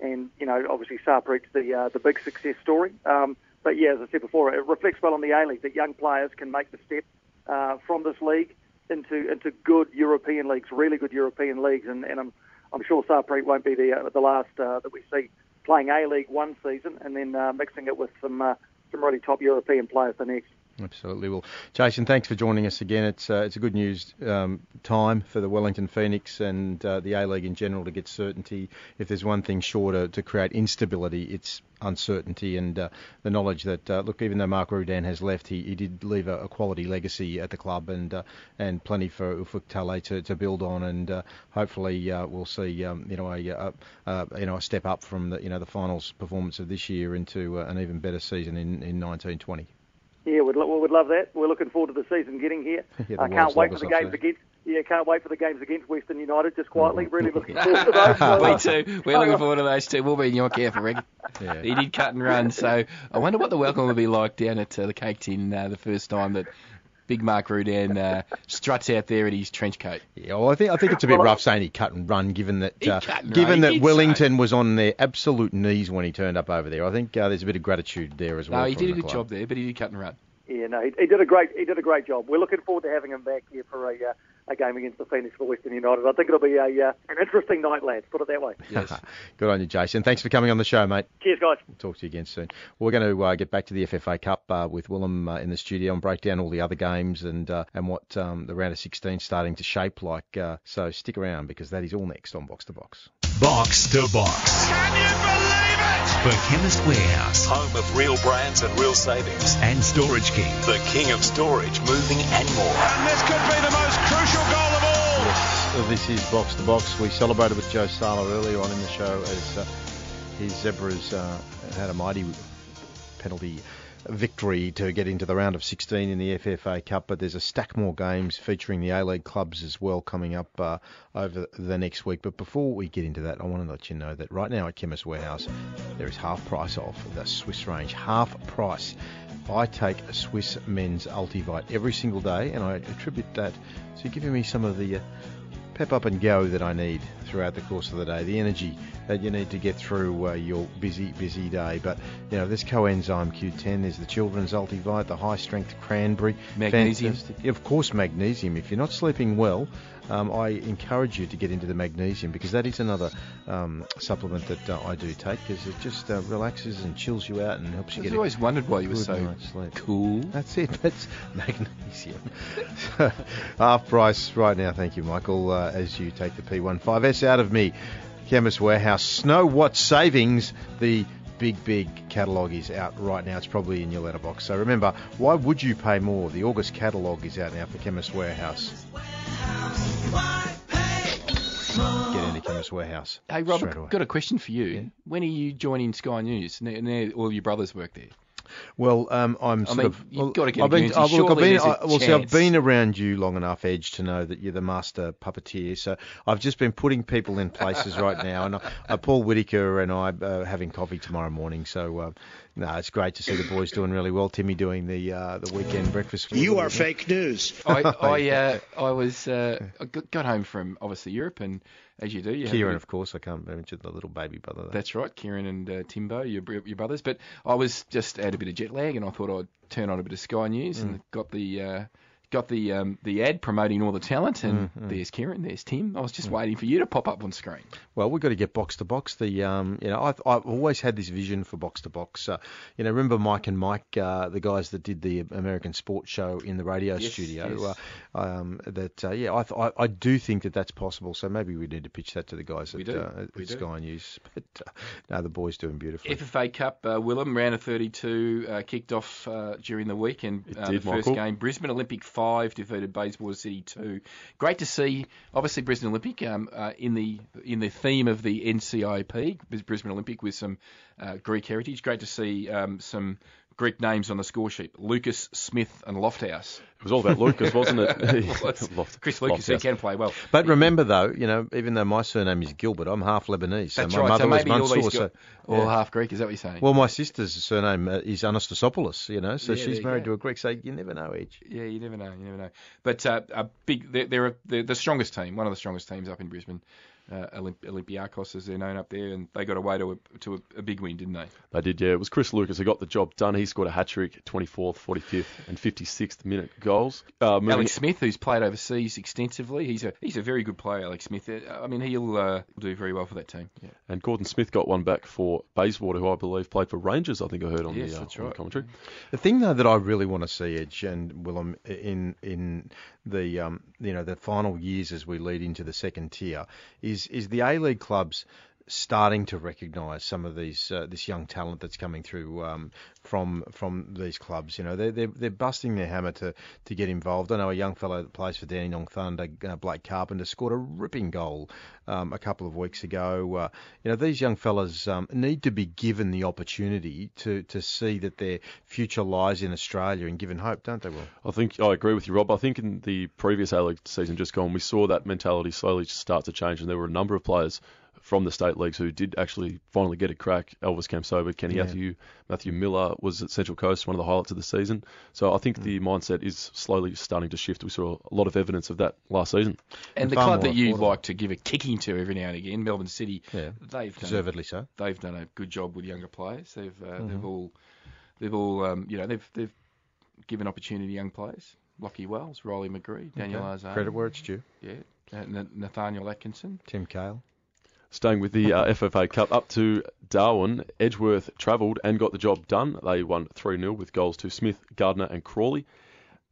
and you know, obviously Sarpreet's the uh, the big success story. Um, but yeah, as I said before, it reflects well on the A League that young players can make the step uh, from this league into into good European leagues, really good European leagues. And, and I'm I'm sure Sarpreet won't be the uh, the last uh, that we see playing A League one season and then uh, mixing it with some uh, some really top European players the next. Absolutely. Well, Jason, thanks for joining us again. It's uh, it's a good news um, time for the Wellington Phoenix and uh, the A League in general to get certainty. If there's one thing sure to, to create instability, it's uncertainty and uh, the knowledge that uh, look, even though Mark Rudan has left, he, he did leave a, a quality legacy at the club and uh, and plenty for Ufuk Talay to, to build on and uh, hopefully we'll see um, you know a, a, you know a step up from the you know the finals performance of this year into an even better season in, in 1920. Yeah, we'd, lo- we would love that. We're looking forward to the season getting here. Yeah, I can't wait for the games against. Yeah, can't wait for the games against Western United. Just quietly, really looking forward to those. So, Me too. We're looking forward to those two. We'll be in your care for Rick. Yeah. He did cut and run, so I wonder what the welcome will be like down at uh, the Cake Tin uh, the first time that Big Mark Rudan uh, struts out there in his trench coat. Yeah, well, I think I think it's a bit rough saying he cut and run, given that uh, given run, that did so. Wellington was on their absolute knees when he turned up over there. I think uh, there's a bit of gratitude there as well. No, he did a good club. job there, but he did cut and run. Yeah, no, he, he did a great he did a great job. We're looking forward to having him back here for a uh, a game against the Phoenix for Western United. I think it'll be a uh, an interesting night, lads. Put it that way. Yes. Good on you, Jason. Thanks for coming on the show, mate. Cheers, guys. We'll Talk to you again soon. We're going to uh, get back to the FFA Cup uh, with Willem uh, in the studio and break down all the other games and uh, and what um, the round of 16 is starting to shape like. Uh, so stick around because that is all next on Box to Box. Box to Box. Can you believe it? For Chemist Warehouse Home of real brands and real savings. and Storage King. The king of storage, moving and more. And this could be the most crucial goal of all. Yes, this is Box to Box. We celebrated with Joe Sala earlier on in the show as uh, his Zebras uh, had a mighty penalty victory to get into the round of 16 in the FFA Cup, but there's a stack more games featuring the A-League clubs as well coming up uh, over the next week. But before we get into that, I want to let you know that right now at Chemist Warehouse, there is half price off the Swisse range. Half price. I take a Swisse men's Ultivite every single day, and I attribute that to giving me some of the uh, pep up and go that I need throughout the course of the day, the energy that you need to get through uh, your busy, busy day. But, you know, this coenzyme Q10, there's the children's Ultivite, the high strength cranberry. Magnesium. Fantastic. Of course, magnesium. If you're not sleeping well, um, I encourage you to get into the magnesium because that is another um, supplement that uh, I do take because it just uh, relaxes and chills you out and helps you I've get always wondered why you were so cool. That's it. That's magnesium. Half price right now. Thank you, Michael. Uh, as you take the P15S out of me, Chemist Warehouse. Snow what savings the big, big catalogue is out right now. It's probably in your letterbox. So remember, why would you pay more? The August catalogue is out now for Chemist Warehouse. Get into Chemist Warehouse. Hey, Rob, straight away. got a question for you. Yeah. When are you joining Sky News? Now, now all your brothers work there. Well, um, I'm sort mean, of. you've well, gotta get I've been, Guernsey. uh, look, I've been, there's well, see, I've been around you long enough, Edge, to know that you're the master puppeteer. So I've just been putting people in places right now, and uh, Paul Whittaker and I are having coffee tomorrow morning. So uh, no, it's great to see the boys doing really well. Timmy doing the uh, the weekend breakfast. You are fake news. I I, uh, I was uh, I got got home from obviously Europe, and as you do, you Kieran, of course. I can't mention the little baby brother. There. That's right, Kieran and uh, Timbo, your your brothers. But I was just had a bit of jet lag, and I thought I'd turn on a bit of Sky News, and got the uh, got the um, the ad promoting all the talent, and there's Kieran, there's Tim. I was just waiting for you to pop up on screen. Well, we've got to get box to box. The um, you know, I've, I've always had this vision for box to box. Uh, you know, remember Mike and Mike, uh, the guys that did the American Sports Show in the radio Yes, studio. yes. Uh, um, that uh, yeah, I, th- I I do think that that's possible. So maybe we need to pitch that to the guys We at, do, uh, at we do. Sky News. But uh, no, the boys doing beautifully. FFA Cup, uh, Willem, round of 32, uh, kicked off uh, during the week, and uh, the first Michael. game, Brisbane Olympic 5 defeated Bayswater City 2. Great to see, obviously, Brisbane Olympic um, uh, in the in the theme of the NCIP, Brisbane Olympic with some uh, Greek heritage. Great to see um, some Greek names on the score sheet Lucas, Smith, and Lofthouse. It was all about Lucas, wasn't it? Loft- Chris Lucas, who Lofthouse. can play well. But remember, though, you know, even though my surname is Gilbert, I'm half Lebanese. So my right. mother So was maybe all Mansour. these so, all yeah. half Greek. Is that what you're saying? Well, my sister's surname uh, is Anastasopoulos, you know, so Yeah, she's married to a Greek, so you never know, Edge. Yeah, you never know. You never know. But uh, a big, they're, they're, they're the strongest team, one of the strongest teams up in Brisbane. Uh, Olymp- Olympiacos, as they're known up there, and they got away to a, to a, a big win, didn't they? They did, yeah. It was Chris Lucas who got the job done. He scored a hat trick, 24th, 45th, and 56th minute goals. Uh, Alex Smith, who's played overseas extensively, he's a he's a very good player. Alex Smith. Uh, I mean, he'll uh, do very well for that team. Yeah. And Gordon Smith got one back for Bayswater, who I believe played for Rangers. I think I heard on Yes, the, uh, that's on the right. commentary. The thing though that I really want to see Edge and Willem in in the um, you know the final years as we lead into the second tier is is the A League clubs starting to recognise some of these uh, this young talent that's coming through um, from from these clubs. You know they're, they're they're busting their hammer to to get involved. I know a young fellow that plays for Danny Dandenong Thunder, uh, Blake Carpenter, scored a ripping goal um, a couple of weeks ago. Uh, you know these young fellas um, need to be given the opportunity to to see that their future lies in Australia and given hope, don't they? Will I think I agree with you, Rob. I think in the previous A League season just gone, we saw that mentality slowly start to change, and there were a number of players from the state leagues who did actually finally get a crack. Elvis Kamsoba, Kenny Yeah. Matthew, Matthew Miller was at Central Coast, one of the highlights of the season. So I think Mm. the mindset is slowly starting to shift. We saw a lot of evidence of that last season. And, And the club that you affordable. like to give a kicking to every now and again, Melbourne City, Yeah, they've done, deservedly so. they've done a good job with younger players. They've uh, Mm-hmm. they've all they've all um, you know they've they've given opportunity to young players. Lachie Wales, Riley McGree, Daniel Okay. Arzani, Credit where it's due. yeah, uh, Nathaniel Atkinson. Tim Cale. Staying with the uh, FFA Cup up to Darwin, Edgeworth travelled and got the job done. They won 3 0 with goals to Smith, Gardner, and Crawley.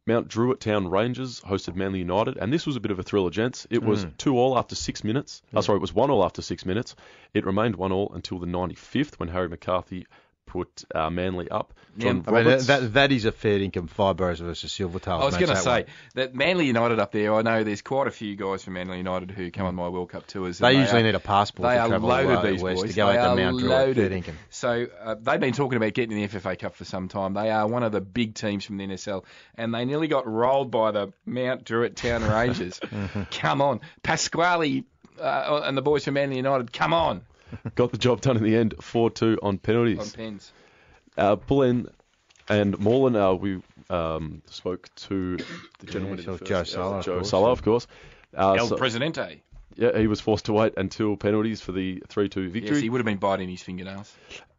Mount Druitt Town Rangers hosted Manly United, and this was a bit of a thriller, gents. It was 2 all after six minutes. Oh, sorry, it was 1 all after six minutes. It remained 1 all until the 95th when Harry McCarthy put uh, Manly up. Yeah, John I mean, that, that is a fair income. Five versus Silvertail. I was going to say that Manly United up there. I know there's quite a few guys from Manly United who come on my World Cup tours. and They usually are- need a passport They to are travel loaded away these boys. to go they out to are Mount Druitt, loaded. dinkum. So uh, they've been talking about getting in the FFA Cup for some time. They are one of the big teams from the NSL, and they nearly got rolled by the Mount Druitt Town Rangers. come on, Pasquale uh, and the boys from Manly United. Come on, got the job done in the end, 4-2 on penalties. on pens. Uh, Bulleen and Moreland, uh, we um, spoke to the gentleman Yeah, in so first Joe hour, Sala, of Joe course, Sala, of course. Uh, El so- Presidente. yeah, he was forced to wait until penalties for the 3-2 victory. Yes, he would have been biting his fingernails.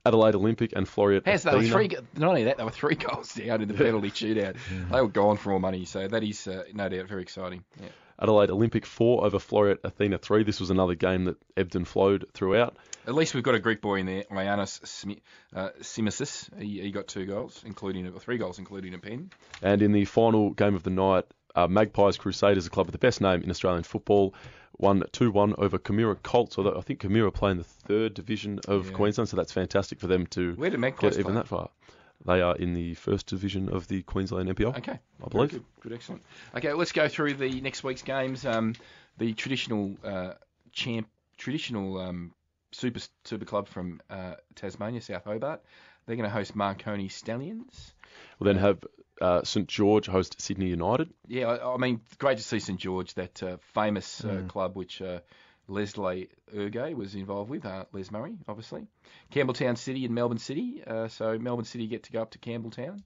Adelaide Olympic and Floreat Yes, they were three. Not only that, they were three goals down in the penalty shootout. They were gone for all money, so that is uh, no doubt very exciting. Yeah. Adelaide Olympic 4 over Floreat Athena 3. This was another game that ebbed and flowed throughout. At least we've got a Greek boy in there, Ianis Simi- uh, Simisis. He, he got two goals, including or three goals, including a pen. And in the final game of the night, uh, Magpies Crusaders, a club with the best name in Australian football, won 2-1 over Camira Colts. Although I think Camira play in the third division of Yeah. Queensland, so that's fantastic for them to Where did Magpies get even play? that far. They are in the first division of the Queensland NPL. Okay, I believe. Good, good, excellent. Okay, let's go through the next week's games. Um, the traditional uh, champ, traditional um, super super club from uh, Tasmania, South Hobart. They're going to host Marconi Stallions. We'll then have uh, St George host Sydney United. Yeah, I, I mean, great to see St George, that uh, famous Mm. uh, club which uh, Leslie Ergay was involved with, uh, Les Murray, obviously. Campbelltown City and Melbourne City. Uh, so Melbourne City get to go up to Campbelltown.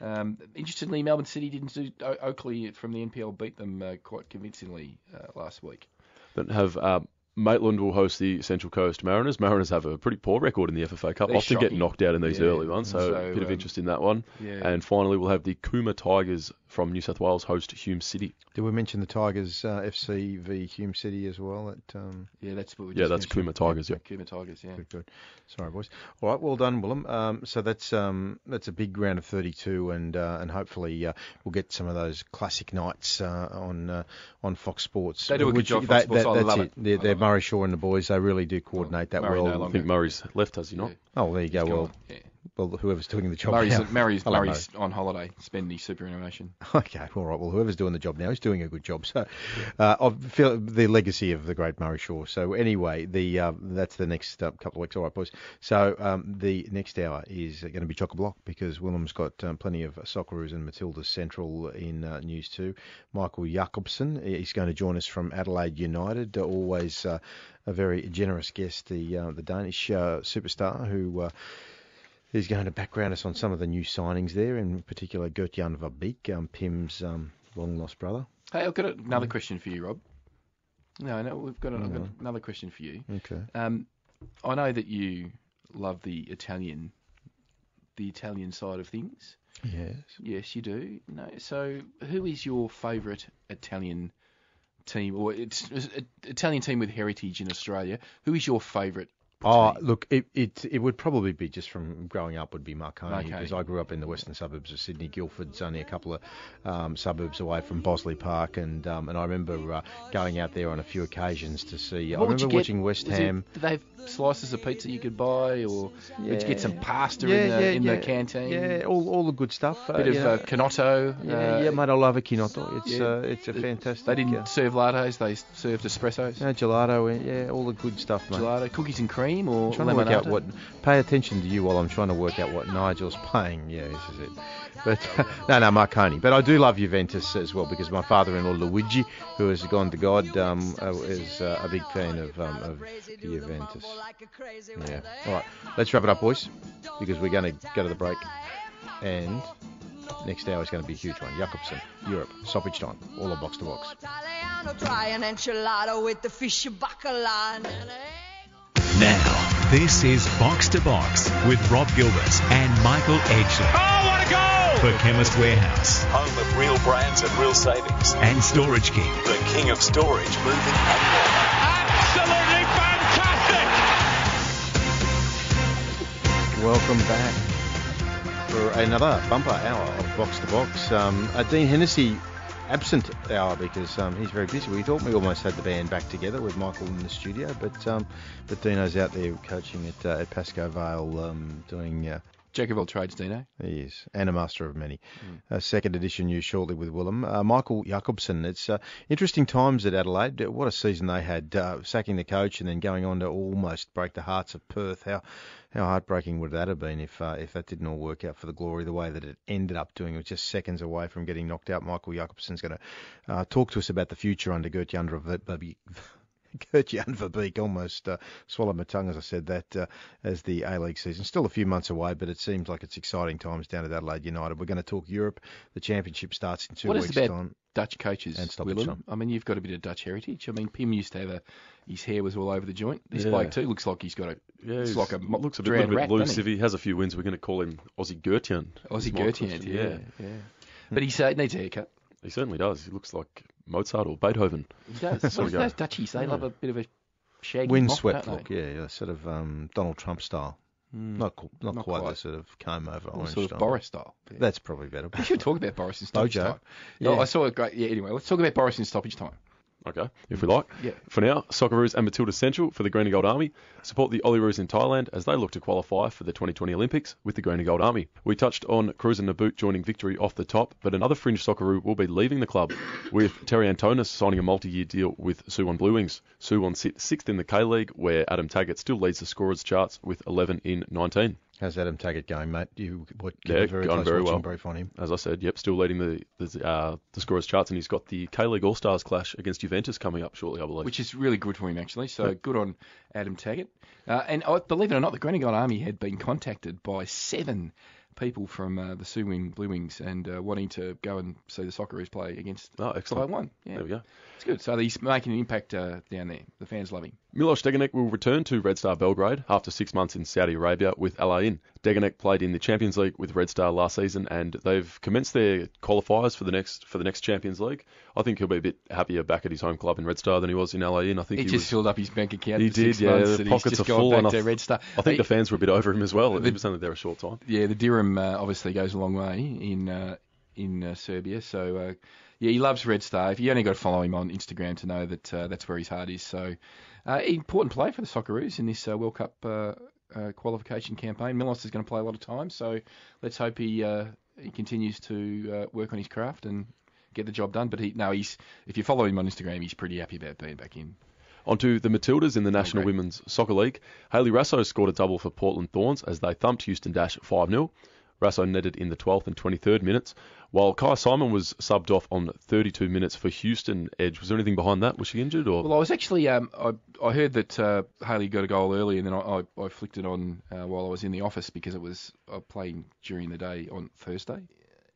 Um, interestingly, Melbourne City didn't do o- Oakleigh from the NPL beat them uh, quite convincingly uh, last week. Then have uh, Maitland will host the Central Coast Mariners. Mariners have a pretty poor record in the FFA Cup. They're Often get knocked out in these Yeah, early ones, so, so, a bit of um, interest in that one. yeah. And finally, we'll have the Cooma Tigers from New South Wales host Hume City. Did we mention the Tigers uh, FC v Hume City as well? At, um, Yeah, that's what we Yeah, that's mentioned. Cooma Tigers, yeah. Cooma Tigers, yeah. Good, good. Sorry, boys. All right, well done, Willem. Um, so that's um, that's a big round of 32, and uh, and hopefully uh, we'll get some of those classic nights uh, on uh, on Fox Sports. They do a good which- job, Fox that- Sports. that- I that's love it. it. They're, they're love. Murray Shaw and the boys. They really do coordinate that Murray well. no I think Murray's left, has he not? Yeah. Oh, there you go. He's Well, yeah. Well, whoever's doing the job Murray's, now. Murray's, Hello, Murray's on holiday, spending superannuation. Okay, all right. Well, whoever's doing the job now is doing a good job. So, uh, I feel the legacy of the great Murray Shaw. So, anyway, the uh, that's the next uh, couple of weeks. All right, boys. So, um, the next hour is going to be chock a block because Willem's got um, plenty of Socceroos and Matilda Central in uh, news too. Michael Jakobsen, he's going to join us from Adelaide United. Always uh, a very generous guest, the uh, the Danish uh, superstar who. He's going to background us on some of the new signings there, in particular Gert-Jan Verbeek, um, Pim's um, long lost brother. Hey, I've got another question for you, Rob. No, no, we've got, a, got another question for you. Okay. Um, I know that you love the Italian, the Italian side of things. Yes. Yes, you do. No, so who is your favourite Italian team, or it's, it's Italian team with heritage in Australia? Who is your favourite? Oh, look, it, it it would probably be just from growing up would be Marconi Marconi. because I grew up in the western suburbs of Sydney. Guildford's only a couple of um, suburbs away from Bossley Park, and um, and I remember uh, going out there on a few occasions to see. I What would remember watching West Was it- Ham. did they have slices of pizza you could buy, or would you get some pasta yeah, in the yeah, in yeah. the canteen? Yeah, all, all the good stuff. A bit uh, of know. uh, canotto. yeah, uh, yeah, mate, I love a Chinotto. It's yeah. uh, it's a fantastic. They didn't uh, serve lattes; they served espressos. no, gelato, uh, yeah, all the good stuff, mate. Gelato, cookies and cream, or I'm trying to work out what. Pay attention to you while I'm trying to work out what Nigel's playing. Yeah, this is it. But no, no, Marconi. But I do love Juventus as well because my father-in-law Luigi, who has gone to God, um, uh, is uh, a big fan of um, of Juventus. Yeah. All right, let's wrap it up, boys, because we're going to go to the break, and next hour is going to be a huge one. Jakobsen, Europe, stoppage time, all on box to box. This is Box to Box with Rob Gilbert and Michael Edgley Oh, what a goal! for Chemist Warehouse Home of real brands and real savings. and Storage King. The king of storage, moving and more. Absolutely fantastic! Welcome back for another bumper hour of Box to Box. Um, uh, Dean Hennessy absent hour because um, he's very busy. We thought we almost had the band back together with Michael in the studio, but um, but Dino's out there coaching at uh, at Pascoe Vale, um, doing. Uh, Jack of all trades, Dino. he is, and a master of many. Uh, second edition news shortly with Willem. Uh, Michael Jakobsen. It's uh, interesting times at Adelaide. Uh, What a season they had, uh, sacking the coach and then going on to almost break the hearts of Perth. How how heartbreaking would that have been if uh, if that didn't all work out for the glory the way that it ended up doing? It was just seconds away from getting knocked out. Michael Jakobsen's going to uh, talk to us about the future under Gert Janderbeek. Gert-Jan Verbeek almost uh, swallowed my tongue as I said that uh, as the A-League season. Still a few months away, but it seems like it's exciting times down at Adelaide United. We're going to talk Europe. The championship starts in two What is weeks' it about time. Dutch coaches, And stoppage Willem? I mean, you've got a bit of Dutch heritage. I mean, Pim used to have a, his hair was all over the joint. This Yeah. bloke too looks like he's got a, Yeah, it's he's- like a mo- looks a bit, drowned little bit rat, loose. doesn't If he has a few wins, we're going to call him Aussie Gertian. Aussie Michael Gertian, Clifton, yeah, yeah. But he uh, needs a haircut. He certainly does. He looks like Mozart or Beethoven. He does. There we What's those Dutchies? They love a bit of a shaggy Windswept mop, look, don't they? yeah, yeah, sort of um, Donald Trump style. Not qu- not, Not quite, quite. the sort of comb over orange sort of style. Boris style. Yeah. That's probably better. We should talk about Boris in stoppage Bojo. time. Yeah. Yeah. I saw a great. Yeah. Anyway, let's talk about Boris in stoppage time. Okay, if we mm. like. Yeah. For now, Socceroos and Matilda Central for the Green and Gold Army support the Olyroos in Thailand as they look to qualify for the 2020 Olympics with the Green and Gold Army. We touched on Kruse and Nabbout joining victory off the top, but another fringe Socceroo will be leaving the club with Terry Antonis signing a multi-year deal with Suwon Blue Wings. Suwon sit sixth in the K-League where Adam Taggart still leads the scorers charts with 11 in 19. How's Adam Taggart going, mate? You what, Yeah, very going close very watching well. brief on him. As I said, yep, still leading the the, uh, the scorers charts, and he's got the K-League All-Stars clash against Juventus coming up shortly, I believe. which is really good for him actually. So good on Adam Taggart. Uh, and I believe it or not, the Green and Gold Army had been contacted by seven people from uh, the Suwon Blue Wings and uh, wanting to go and see the Socceroos play against oh, excellent. Taiwan. Yeah, There we go. it's good. So he's making an impact uh, down there. The fans love him. Milos Degenek will return to Red Star Belgrade after six months in Saudi Arabia with Al Ain. Degenek played in the Champions League with Red Star last season, and they've commenced their qualifiers for the next for the next Champions League. I think he'll be a bit happier back at his home club in Red Star than he was in Al Ain. I think He, he, just was. filled up his bank account. He did, yeah. The and pockets are full, back and I to Red Star. I think He- the fans were a bit over him as well. The- He was only there a short time. Yeah, the dirham uh, obviously goes a long way in uh, in uh, Serbia. So uh, yeah, he loves Red Star. If you only got to follow him on Instagram to know that uh, that's where his heart is. So uh, important play for the Socceroos in this uh, World Cup uh, uh, qualification campaign. Milos is going to play a lot of time, so let's hope he uh, he continues to uh, work on his craft and get the job done. But he no, he's if you follow him on Instagram, he's pretty happy about being back in. Onto the Matildas in the National. Women's Soccer League. Hayley Raso scored a double for Portland Thorns as they thumped Houston Dash 5 0. Raso netted in the 12th and 23rd minutes, while Kyah Simon was subbed off on 32 minutes for Houston Edge. Was there anything behind that? Was she injured or? Well, I was actually um, I, I heard that uh, Hayley got a goal early, and then I, I, I flicked it on uh, while I was in the office because it was uh, playing during the day on Thursday.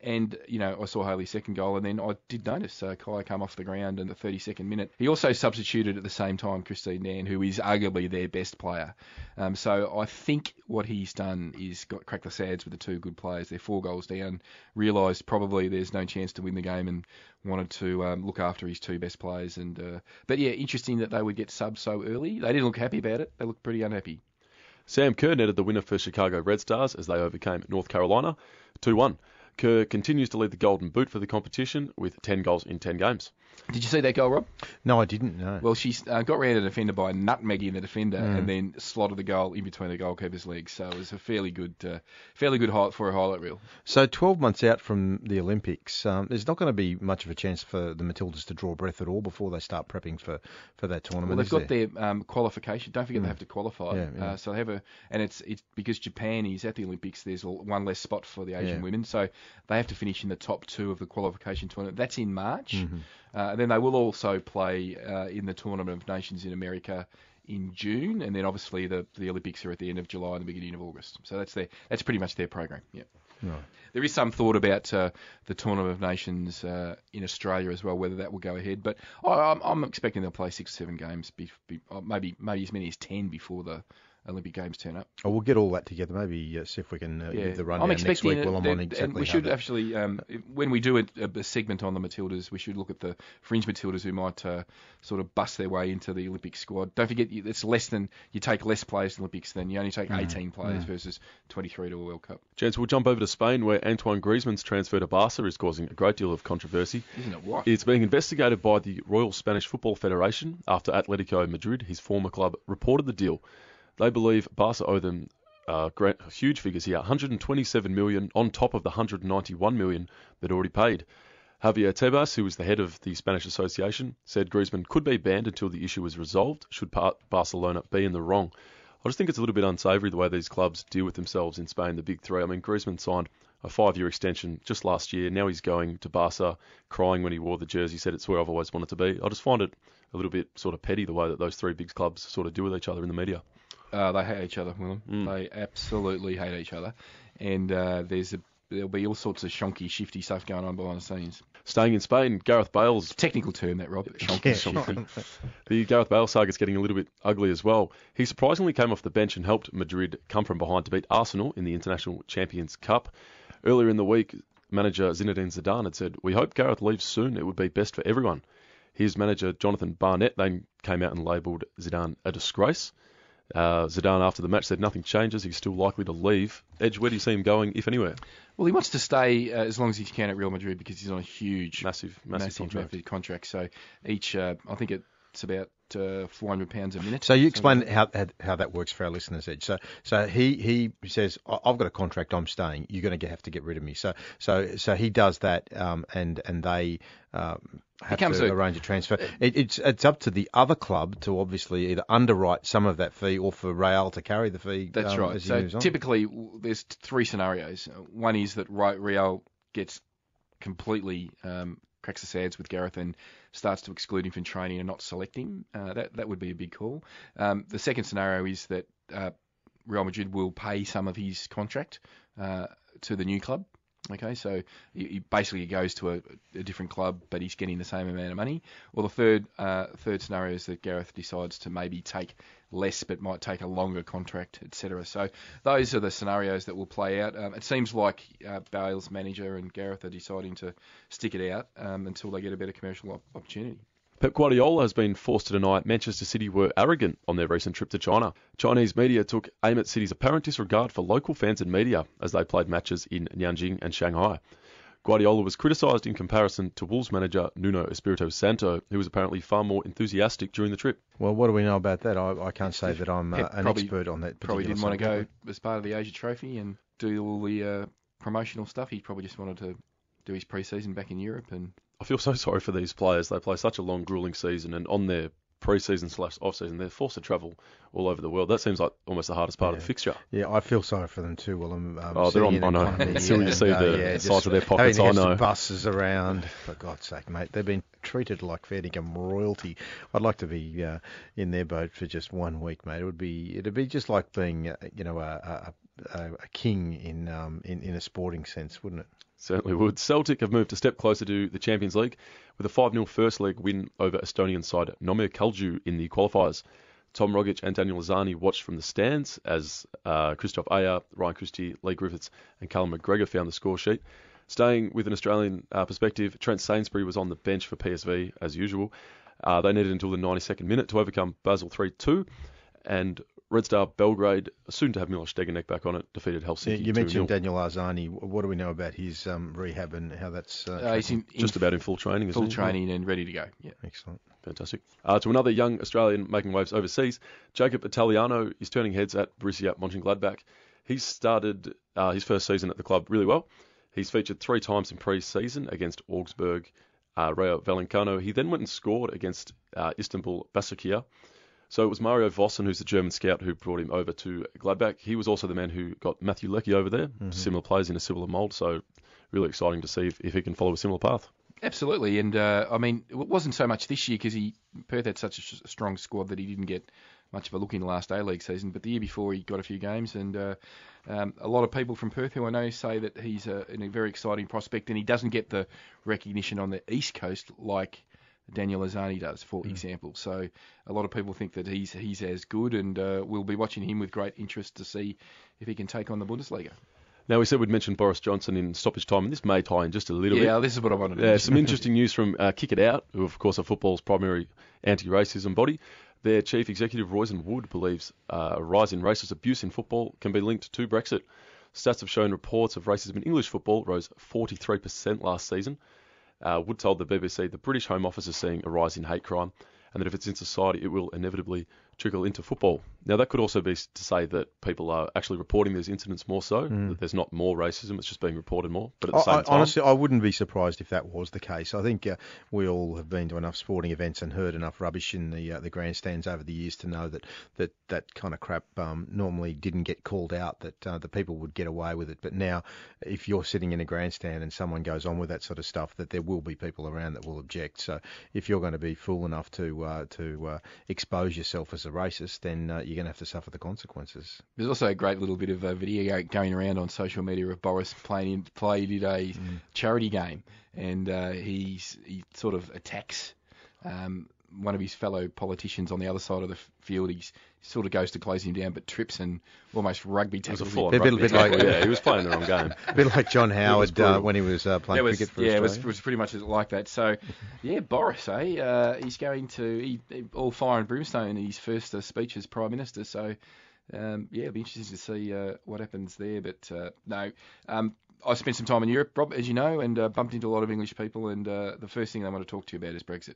And you know, I saw Hayley's second goal, and then I did notice uh, Kyah come off the ground in the 32nd minute. He also substituted at the same time Christine Nairn, who is arguably their best player. Um, so I think what he's done is got cracked the sads with the two good players. They're four goals down. Realised probably there's no chance to win the game, and wanted to um, look after his two best players. And uh, but yeah, interesting that they would get subbed so early. They didn't look happy about it. They looked pretty unhappy. Sam Kerr netted the winner for Chicago Red Stars as they overcame North Carolina 2 1. Kerr continues to lead the Golden Boot for the competition with 10 goals in 10 games. Did you see that goal, Rob? No, I didn't. No. Well, she uh, got round a defender by nutmegging the defender and then slotted the goal in between the goalkeeper's legs. So it was a fairly good, uh, fairly good highlight for a highlight reel. So 12 months out from the Olympics, um, there's not going to be much of a chance for the Matildas to draw breath at all before they start prepping for, for that tournament. Well, they've got there? their um, qualification. Don't forget they have to qualify. Yeah, yeah. Uh, so they have a, and it's it's because Japan is at the Olympics. There's one less spot for the Asian Yeah. women, so they have to finish in the top two of the qualification tournament. That's in March. Mm-hmm. Uh, and then they will also play uh, in the Tournament of Nations in America in June, and then obviously the the Olympics are at the end of July and the beginning of August. So that's their that's pretty much their program. Yeah. Right. There is some thought about uh, the Tournament of Nations uh, in Australia as well, whether that will go ahead. But I, I'm, I'm expecting they'll play six or seven games, be, be, uh, maybe maybe as many as ten before the Olympic Games turn up. Oh, we'll get all that together. Maybe uh, see if we can uh, Yeah, give the rundown I'm next expecting week it, while I'm that- on exactly and we should that- actually, um, when we do a, a segment on the Matildas, we should look at the fringe Matildas who might uh, sort of bust their way into the Olympic squad. Don't forget, it's less than you take less players in the Olympics than you only take Mm. 18 players versus 23 to a World Cup. Gents, we'll jump over to Spain where Antoine Griezmann's transfer to Barca is causing a great deal of controversy. Isn't it what? It's being investigated by the Royal Spanish Football Federation after Atletico Madrid, his former club, reported the deal. They believe Barca owe them uh, huge figures here, 127 million on top of the 191 million they'd already paid. Javier Tebas, who was the head of the Spanish Association, said Griezmann could be banned until the issue is resolved should Bar- Barcelona be in the wrong. I just think it's a little bit unsavoury the way these clubs deal with themselves in Spain, the big three. I mean, Griezmann signed a five-year extension just last year. Now he's going to Barca, crying when he wore the jersey. Said it's where I've always wanted to be. I just find it a little bit sort of petty the way that those three big clubs sort of deal with each other in the media. Uh, they hate each other, Willem. Mm. They absolutely hate each other, and uh, there's a, there'll be all sorts of shonky, shifty stuff going on behind the scenes. Staying in Spain, Gareth Bale's Technical term that, Rob. Shonky, Yeah, shifty. The Gareth Bale saga's getting a little bit ugly as well. He surprisingly came off the bench and helped Madrid come from behind to beat Arsenal in the International Champions Cup. Earlier in the week, manager Zinedine Zidane had said, We hope Gareth leaves soon. It would be best for everyone. His manager, Jonathan Barnett, then came out and labelled Zidane a disgrace. Uh, Zidane, after the match, said nothing changes. He's still likely to leave. Edge, where do you see him going, if anywhere? Well, he wants to stay uh, as long as he can at Real Madrid because he's on a huge, Massive, massive, contract. massive contract. So each, uh, I think it's about uh, 400 pounds a minute. So you explain how, how how that works for our listeners, Edge. So so he he says "I- I've got a contract, I'm staying. You're going to have to get rid of me. So so so he does that, um, and and they um, have comes to to- arrange a transfer. It, it's it's up to the other club to obviously either underwrite some of that fee or for Real to carry the fee. That's um, right. So typically, there's three scenarios. Uh, One is that Real gets completely um, cracks the sads with Gareth and starts to exclude him from training and not select him. Uh, that that would be a big call. Um, the second scenario is that uh, Real Madrid will pay some of his contract uh, to the new club. Okay, so he, basically goes to a, a different club, but he's getting the same amount of money. Or the third uh, third scenario is that Gareth decides to maybe take less, but might take a longer contract, etc. So those are the scenarios that will play out. Um, it seems like uh, Bale's manager and Gareth are deciding to stick it out um, until they get a better commercial op- opportunity. Pep Guardiola has been forced to deny Manchester City were arrogant on their recent trip to China. Chinese media took aim at City's apparent disregard for local fans and media as they played matches in Nanjing and Shanghai. Guardiola was criticised in comparison to Wolves manager Nuno Espirito Santo, who was apparently far more enthusiastic during the trip. well, what do we know about that? I, I can't say that I'm uh, an probably- expert on that. Probably didn't want to go as part of the Asia Trophy and do all the uh, promotional stuff. He probably just wanted to do his pre-season back in Europe and I feel so sorry for these players. They play such a long, grueling season, and on their pre-season slash off-season, they're forced to travel all over the world. That seems like almost the hardest part of the fixture. Yeah, I feel sorry for them too. Well, I'm um, Oh, they're on- I know. Until you see uh, the yeah, size of their pockets, I know. buses around. For God's sake, mate, they've been treated like fair income royalty. I'd like to be uh, in their boat for just one week, mate. It would be it'd be just like being uh, you know a, a, a, a king in um in, in a sporting sense, wouldn't it? Certainly would. Celtic have moved a step closer to the Champions League with a 5 0 first leg win over Estonian side Nõmme Kalju in the qualifiers. Tom Rogic and Daniel Arzani watched from the stands as uh, Kristoffer Ajer, Ryan Christie, Leigh Griffiths, and Callum McGregor found the score sheet. Staying with an Australian uh, perspective, Trent Sainsbury was on the bench for PSV as usual. Uh, they needed until the 92nd minute to overcome Basel 3 2, and Red Star Belgrade, soon to have Milos Degenek back on it, defeated Yeah, Helsinki. you 2-0. mentioned Daniel Arzani. What do we know about his um, rehab and how that's uh, uh, he's tracking? in, in Just about in full training, isn't full he? training and ready to go. Yeah. excellent? Fantastic. Uh, to another young Australian making waves overseas, Jacob Italiano is turning heads at Borussia Mönchengladbach. He's started uh, his first season at the club really well. He's featured three times in pre-season against Augsburg, uh, Rayo Vallecano. He then went and scored against uh, Istanbul Basaksehir. So it was Mario Vossen, who's the German scout, who brought him over to Gladbach. He was also the man who got Matthew Leckie over there. Similar players in a similar mould. So really exciting to see if, if he can follow a similar path. Absolutely, and uh, I mean, it wasn't so much this year because he Perth had such a sh- strong squad that he didn't get much of a look in the last A League season. But the year before, he got a few games, and uh, um, a lot of people from Perth who I know say that he's a, a very exciting prospect, and he doesn't get the recognition on the East Coast like Daniel Arzani does, for example. So a lot of people think that he's he's as good, and uh, we'll be watching him with great interest to see if he can take on the Bundesliga. Now, we said we'd mention Boris Johnson in stoppage time, and this may tie in just a little Yeah, bit. Yeah, this is what I wanted to Yeah, mention. some interesting news from uh, Kick It Out, who, of course, are football's primary anti racism body. Their chief executive, Roisin Wood, believes uh, a rise in racist abuse in football can be linked to Brexit. Stats have shown reports of racism in English football rose 43% last season. Uh, Wood told the BBC the British Home Office is seeing a rise in hate crime, and that if it's in society, it will inevitably trickle into football. Now, that could also be to say that people are actually reporting these incidents more so, that there's not more racism, it's just being reported more. But at the I- same I- time, honestly, I wouldn't be surprised if that was the case. I think uh, we all have been to enough sporting events and heard enough rubbish in the uh, the grandstands over the years to know that that, that kind of crap um, normally didn't get called out. That uh, the people would get away with it. But now, if you're sitting in a grandstand and someone goes on with that sort of stuff, that there will be people around that will object. So if you're going to be fool enough to uh, to uh, expose yourself as a racist, then uh, you're going to have to suffer the consequences. There's also a great little bit of a video going around on social media of Boris playing in, played in a charity game, and uh, he's he sort of attacks um, one of his fellow politicians on the other side of the field. He's, he sort of goes to close him down, but trips and almost rugby it was a tackles. A bit- bit like- yeah, he was playing the wrong game. A bit like John Howard uh, when he was uh, playing was, cricket for yeah, it was, it was pretty much like that. So, yeah, Boris, eh? Uh, he's going to he, he- all fire and brimstone in his first uh, speech as prime minister. So, um, yeah, it'll be interesting to see uh, what happens there. But uh, no, um, I spent some time in Europe, Rob, as you know, and uh, bumped into a lot of English people. And uh, the first thing they want to talk to you about is Brexit.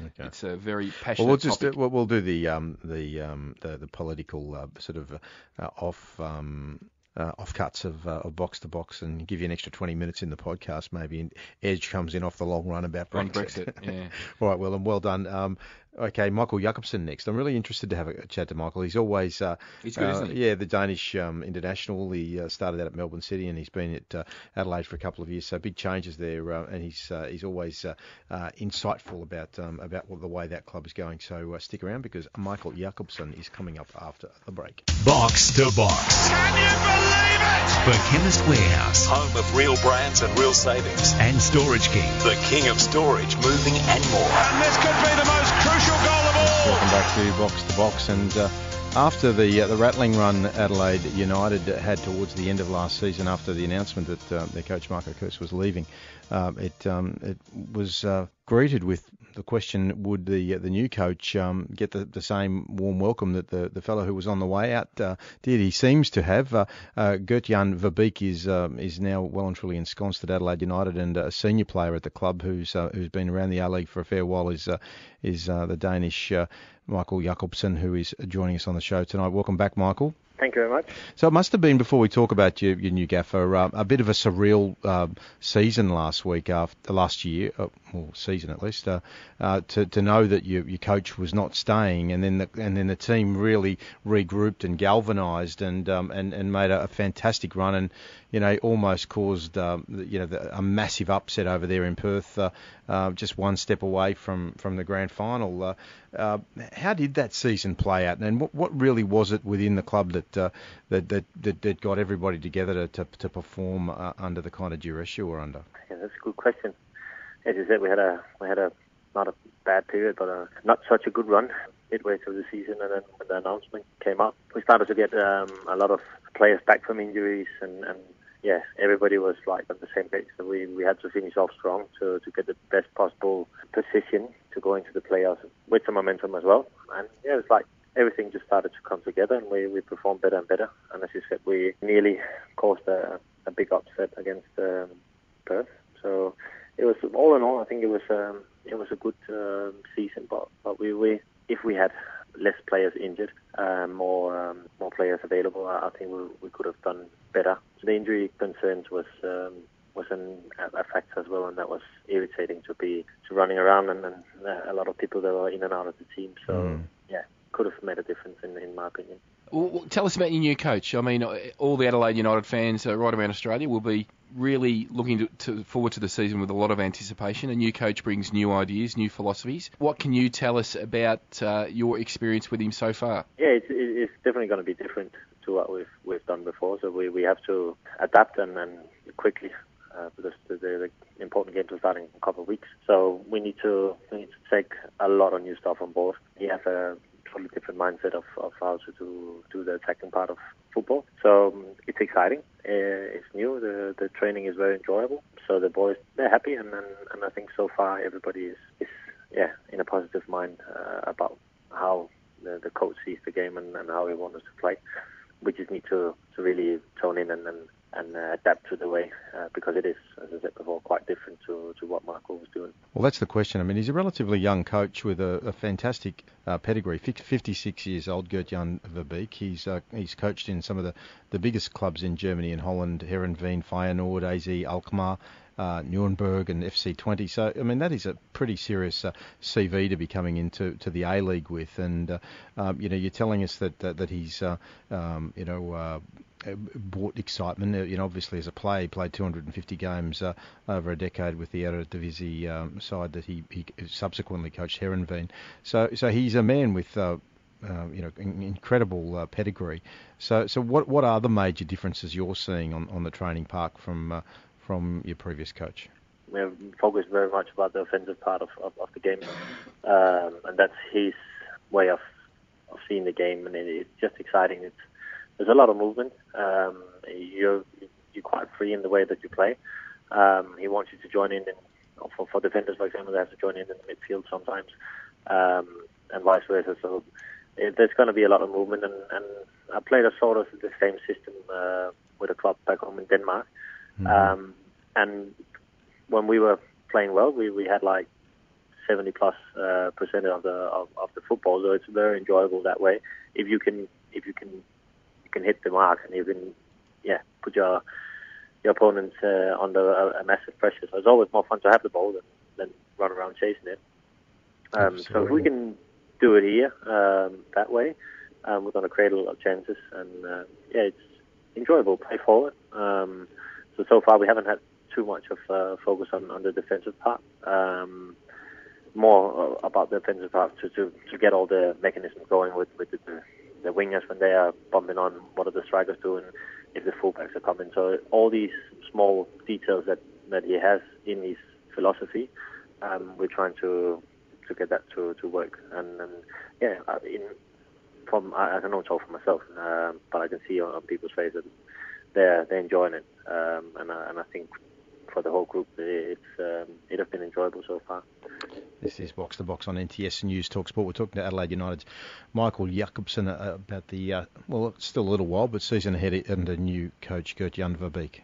Okay. It's a very passionate Well, we'll just uh, we'll, we'll do the um, the, um, the the political uh, sort of uh, off um, uh, offcuts of, uh, of box to box and give you an extra 20 minutes in the podcast. Maybe and Edge comes in off the long run about Brexit. Brexit, yeah. All right, well, and well done. Um, okay, Michael Jakobsen next. I'm really interested to have a chat to Michael. He's always uh, He's good, uh, isn't he? Yeah, the Danish um, international. He uh, started out at Melbourne City and he's been at uh, Adelaide for a couple of years. So big changes there, uh, and he's uh, he's always uh, uh, insightful about um, about what, the way that club is going. So uh, stick around because Michael Jakobsen is coming up after the break. Box to box. Can you believe it? For Chemist Warehouse Home of real brands and real savings. and Storage King. The king of storage, moving and more. And this could be the most crucial goal of all. Welcome back to Box to Box. And uh, after the uh, the rattling run Adelaide United had towards the end of last season, after the announcement that uh, their coach Marco Kurz was leaving, um, it um, it was uh, greeted with the question: Would the uh, the new coach um, get the, the same warm welcome that the, the fellow who was on the way out uh, did? He seems to have. Uh, uh, Gert-Jan Verbeek is um, is now well and truly ensconced at Adelaide United, and a senior player at the club who's uh, who's been around the A League for a fair while is uh, is uh, the Danish uh, Michael Jakobsen, who is joining us on the show tonight. Welcome back, Michael. Thank you very much. So it must have been before we talk about your, your new gaffer, uh, a bit of a surreal uh, season last week, after last year, uh, well, season at least, uh, uh, to to know that your your coach was not staying, and then the, and then the team really regrouped and galvanised and um, and and made a, a fantastic run, and you know almost caused um, you know the, a massive upset over there in Perth, uh, uh, just one step away from from the grand final. Uh, uh, how did that season play out, and what what really was it within the club that that, that that that got everybody together to to, to perform under the kind of duress you were under? Yeah, that's a good question. As you said, we had a we had a not a bad period, but a, not such a good run midway through the season, and then when the announcement came up, we started to get um, a lot of players back from injuries, and, and yeah, everybody was like on the same page. So we, we had to finish off strong to to get the best possible position to go into the playoffs with some momentum as well. And yeah, it's like everything just started to come together, and we, we performed better and better. And as you said, we nearly caused a, a big upset against um, Perth. So it was all in all, I think it was um, it was a good um, season. But but we, we if we had less players injured, um, more um, more players available, I, think we, we could have done better. The injury concerns was um, was an, a factor as well, and that was irritating to be to running around and, and uh, a lot of people that were in and out of the team. So Mm. yeah, could have made a difference in, in my opinion. Well, tell us about your new coach. I mean, uh, all the Adelaide United fans uh, right around Australia will be really looking to, to forward to the season with a lot of anticipation. A new coach brings new ideas, new philosophies. What can you tell us about uh, your experience with him so far? Yeah, it's, it's definitely going to be different to what we've we've done before. So we, we have to adapt and, and quickly uh, because the, the, the important games are starting in a couple of weeks. So we need to we need to take a lot of new stuff on board. He has a totally different mindset of, of how to do do the attacking part of football. So um, it's exciting. Uh, it's new. The the training is very enjoyable. So the boys they're happy, and and, and I think so far everybody is is yeah in a positive mind uh, about how the, the coach sees the game and, and how he wants us to play. We just need to, to really tone in and, and, and uh, adapt to the way uh, because it is, as I said before, quite different to, to what Michael was doing. Well, that's the question. I mean, he's a relatively young coach with a, a fantastic uh, pedigree. 56 years old, Gert-Jan Verbeek. He's uh, he's coached in some of the, the biggest clubs in Germany and Holland: Heerenveen, Feyenoord, AZ Alkmaar. Uh, Nuremberg and FC Twente. So, I mean, that is a pretty serious uh, CV to be coming into to the A League with. And, um, you know, you're telling us that that, that he's, um, you know, brought excitement. Uh, you know, obviously as a player, he played 250 games uh, over a decade with the Eredivisie um, side that he, he subsequently coached Heerenveen. So, so he's a man with. Uh, you know, incredible uh, pedigree. So, so what what are the major differences you're seeing on, on the training park from uh, from your previous coach? We have focused very much about the offensive part of, of, of the game, um, and that's his way of, of seeing the game, and it, it's just exciting. It's there's a lot of movement. Um, you're you're quite free in the way that you play. Um, he wants you to join in, in for, for defenders, for example, they have to join in in the midfield sometimes, um, and vice versa. So it, there's going to be a lot of movement, and, and I played a sort of the same system uh, with a club back home in Denmark, mm-hmm. um, and when we were playing well, we, we had like 70 plus uh, percent of the of, of the football, so it's very enjoyable that way. If you can if you can you can hit the mark and you can, yeah, put your your opponent uh, under a, a, massive pressure. So it's always more fun to have the ball than, than run around chasing it. Um, so if we can do it here um, that way, um, we're going to create a lot of chances, and uh, yeah, it's enjoyable. Play forward. Um, so so far we haven't had too much of uh, focus on, on the defensive part. Um, more uh, about the offensive part to, to, to get all the mechanisms going with, with the, the wingers when they are bumping on, what are the strikers doing, if the fullbacks are coming. So all these small details that, that he has in his philosophy, um, we're trying to to get that to, to work. And, and yeah, in from I, I can only talk for myself, um, but I can see on, on people's faces they're they're enjoying it, um, and I, and I think for the whole group, it's um, it has been enjoyable so far. This is Box to Box on NTS News Talk Sport. We're talking to Adelaide United's Michael Jakobsen uh, about the, uh, well, it's still a little while, but season ahead under new coach Gert-Jan Verbeek.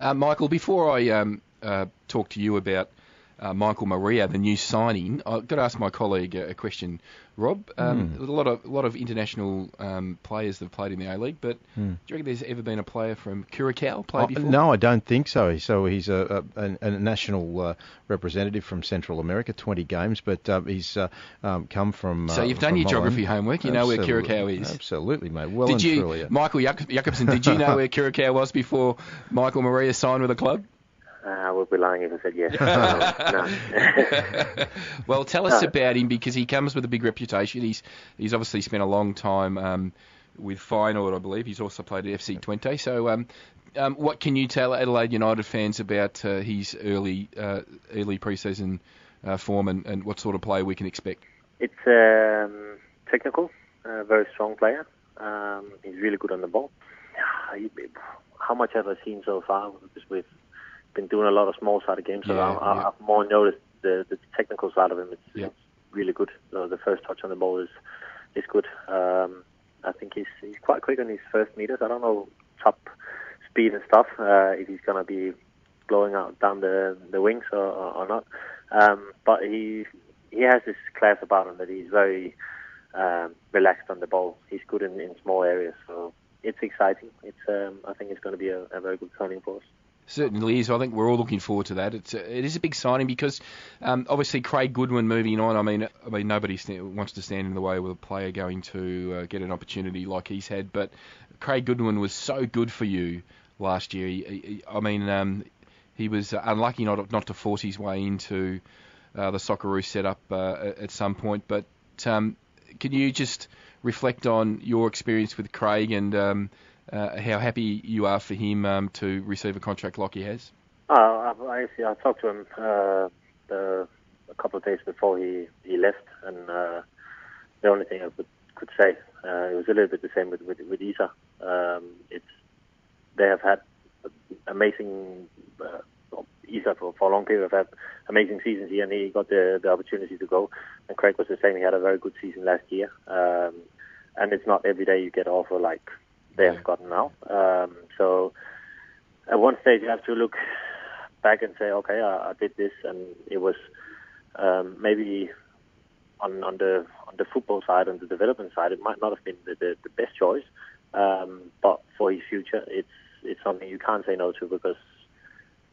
Uh, Michael, before I um, uh, talk to you about uh, Michael Maria, the new signing. I've got to ask my colleague a, question, Rob. Um, mm. A lot of a lot of international um, players that have played in the A League, but mm. do you reckon there's ever been a player from Curacao play oh, before? No, I don't think so. So he's a, a, a national uh, representative from Central America, 20 games, but uh, he's uh, um, come from. so you've done your Holland. geography homework. You Absolutely. know where Curacao is. Absolutely, mate. Well did and you, truly. Michael Jakobsen, did you know where Curacao was before Michael Maria signed with the club? Uh, I would be lying if I said yes. no. well, tell us no. about him because he comes with a big reputation. He's he's obviously spent a long time um, with Feyenoord, I believe. He's also played at FC Twente. So, um, um, what can you tell Adelaide United fans about uh, his early uh, early pre-season uh, form and, and, what sort of player we can expect? It's um, technical, a very strong player. Um, he's really good on the ball. How much have I seen so far? With been doing a lot of small sided games, so yeah, I, have more noticed the, the technical side of him. It's, yeah. it's really good. So the first touch on the ball is is good. Um, I think he's he's quite quick on his first meters. I don't know top speed and stuff uh, if he's going to be blowing out down the the wings or, or, or not. Um, but he he has this class about him that he's very um, relaxed on the ball. He's good in, in small areas, so it's exciting. It's um, I think it's going to be a, a very good signing for us certainly is. I think we're all looking forward to that. It's a, it is a big signing because um, obviously Craig Goodwin moving on. I mean, I mean nobody st- wants to stand in the way with a player going to uh, get an opportunity like he's had. But Craig Goodwin was so good for you last year. He, he, I mean, um, he was unlucky not not to force his way into uh, the Socceroos setup uh, at some point. But um, can you just reflect on your experience with Craig and um, uh, how happy you are for him um, to receive a contract like he has? Uh, I, I, actually, I talked to him uh, the, a couple of days before he, he left, and uh, the only thing I could, could say, uh, it was a little bit the same with with, with Isa. Um, it's they have had amazing. Uh, Isa for, for a long period have had amazing seasons here, and he got the the opportunity to go. And Craig was the same; he had a very good season last year. Um, and it's not every day you get offer like they have gotten now. Um, so at one stage you have to look back and say, okay, I, I did this, and it was um, maybe on on the on the football side and the development side, it might not have been the, the, the best choice. Um, but for his future, it's it's something you can't say no to because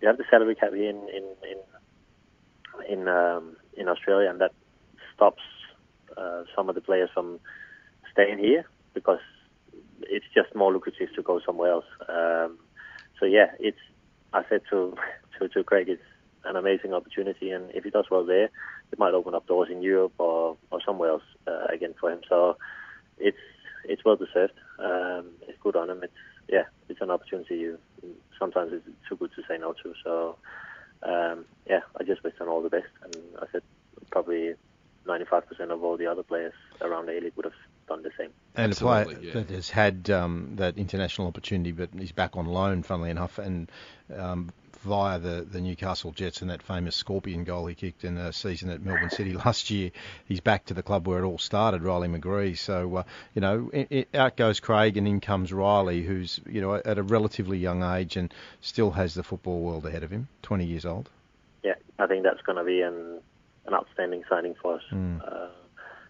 you have the salary cap here in in in in, um, in Australia, and that stops uh, some of the players from staying here because it's just more lucrative to go somewhere else. Um, so yeah, it's I said to to, to Craig, it's an amazing opportunity, and if he does well there, it might open up doors in Europe or, or somewhere else uh, again for him. So it's it's well deserved. Um, it's good on him. It's yeah, it's an opportunity you sometimes it's too good to say no to. So um, yeah, I just wish him all the best, and I said probably 95% of all the other players around the League would have done the same. And Absolutely, a player yeah. that has had um, that international opportunity, but he's back on loan, funnily enough, and um, via the, the Newcastle Jets and that famous scorpion goal he kicked in the season at Melbourne City last year, he's back to the club where it all started, Riley McGree. So, uh, you know, it, it, out goes Craig and in comes Riley, who's, you know, at a relatively young age and still has the football world ahead of him, 20 years old. Yeah, I think that's going to be an, an outstanding signing for us. Mm. Uh,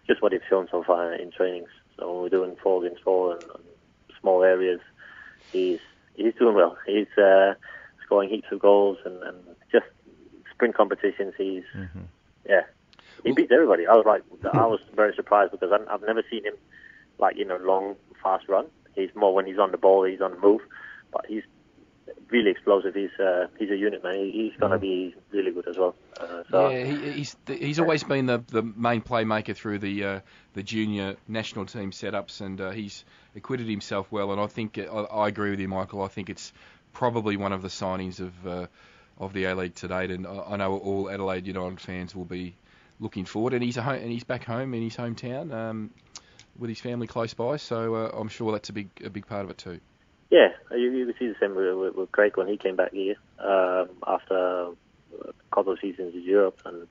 just what he's shown so far in trainings. So when we're doing four against four and, and small areas, he's he's doing well. He's uh, scoring heaps of goals and, and just sprint competitions. He's Mm-hmm. yeah, he beats everybody. I was like, I was very surprised because I, I've never seen him like you know long, fast run. He's more when he's on the ball, he's on the move, but he's really explosive. He's uh, he's a unit man. He, he's going to be really good as well. Uh, so Yeah, he, he's he's always been the, the main playmaker through the uh, the junior national team setups, and uh, he's acquitted himself well. And I think I, I agree with you, Michael. I think it's probably one of the signings of uh, of the A League to date, and I, I know all Adelaide United fans will be looking forward. And he's a home, and he's back home in his hometown um, with his family close by, so uh, I'm sure that's a big a big part of it too. Yeah, you, you can see the same with, with, with Craig when he came back here um, after a couple of seasons in Europe and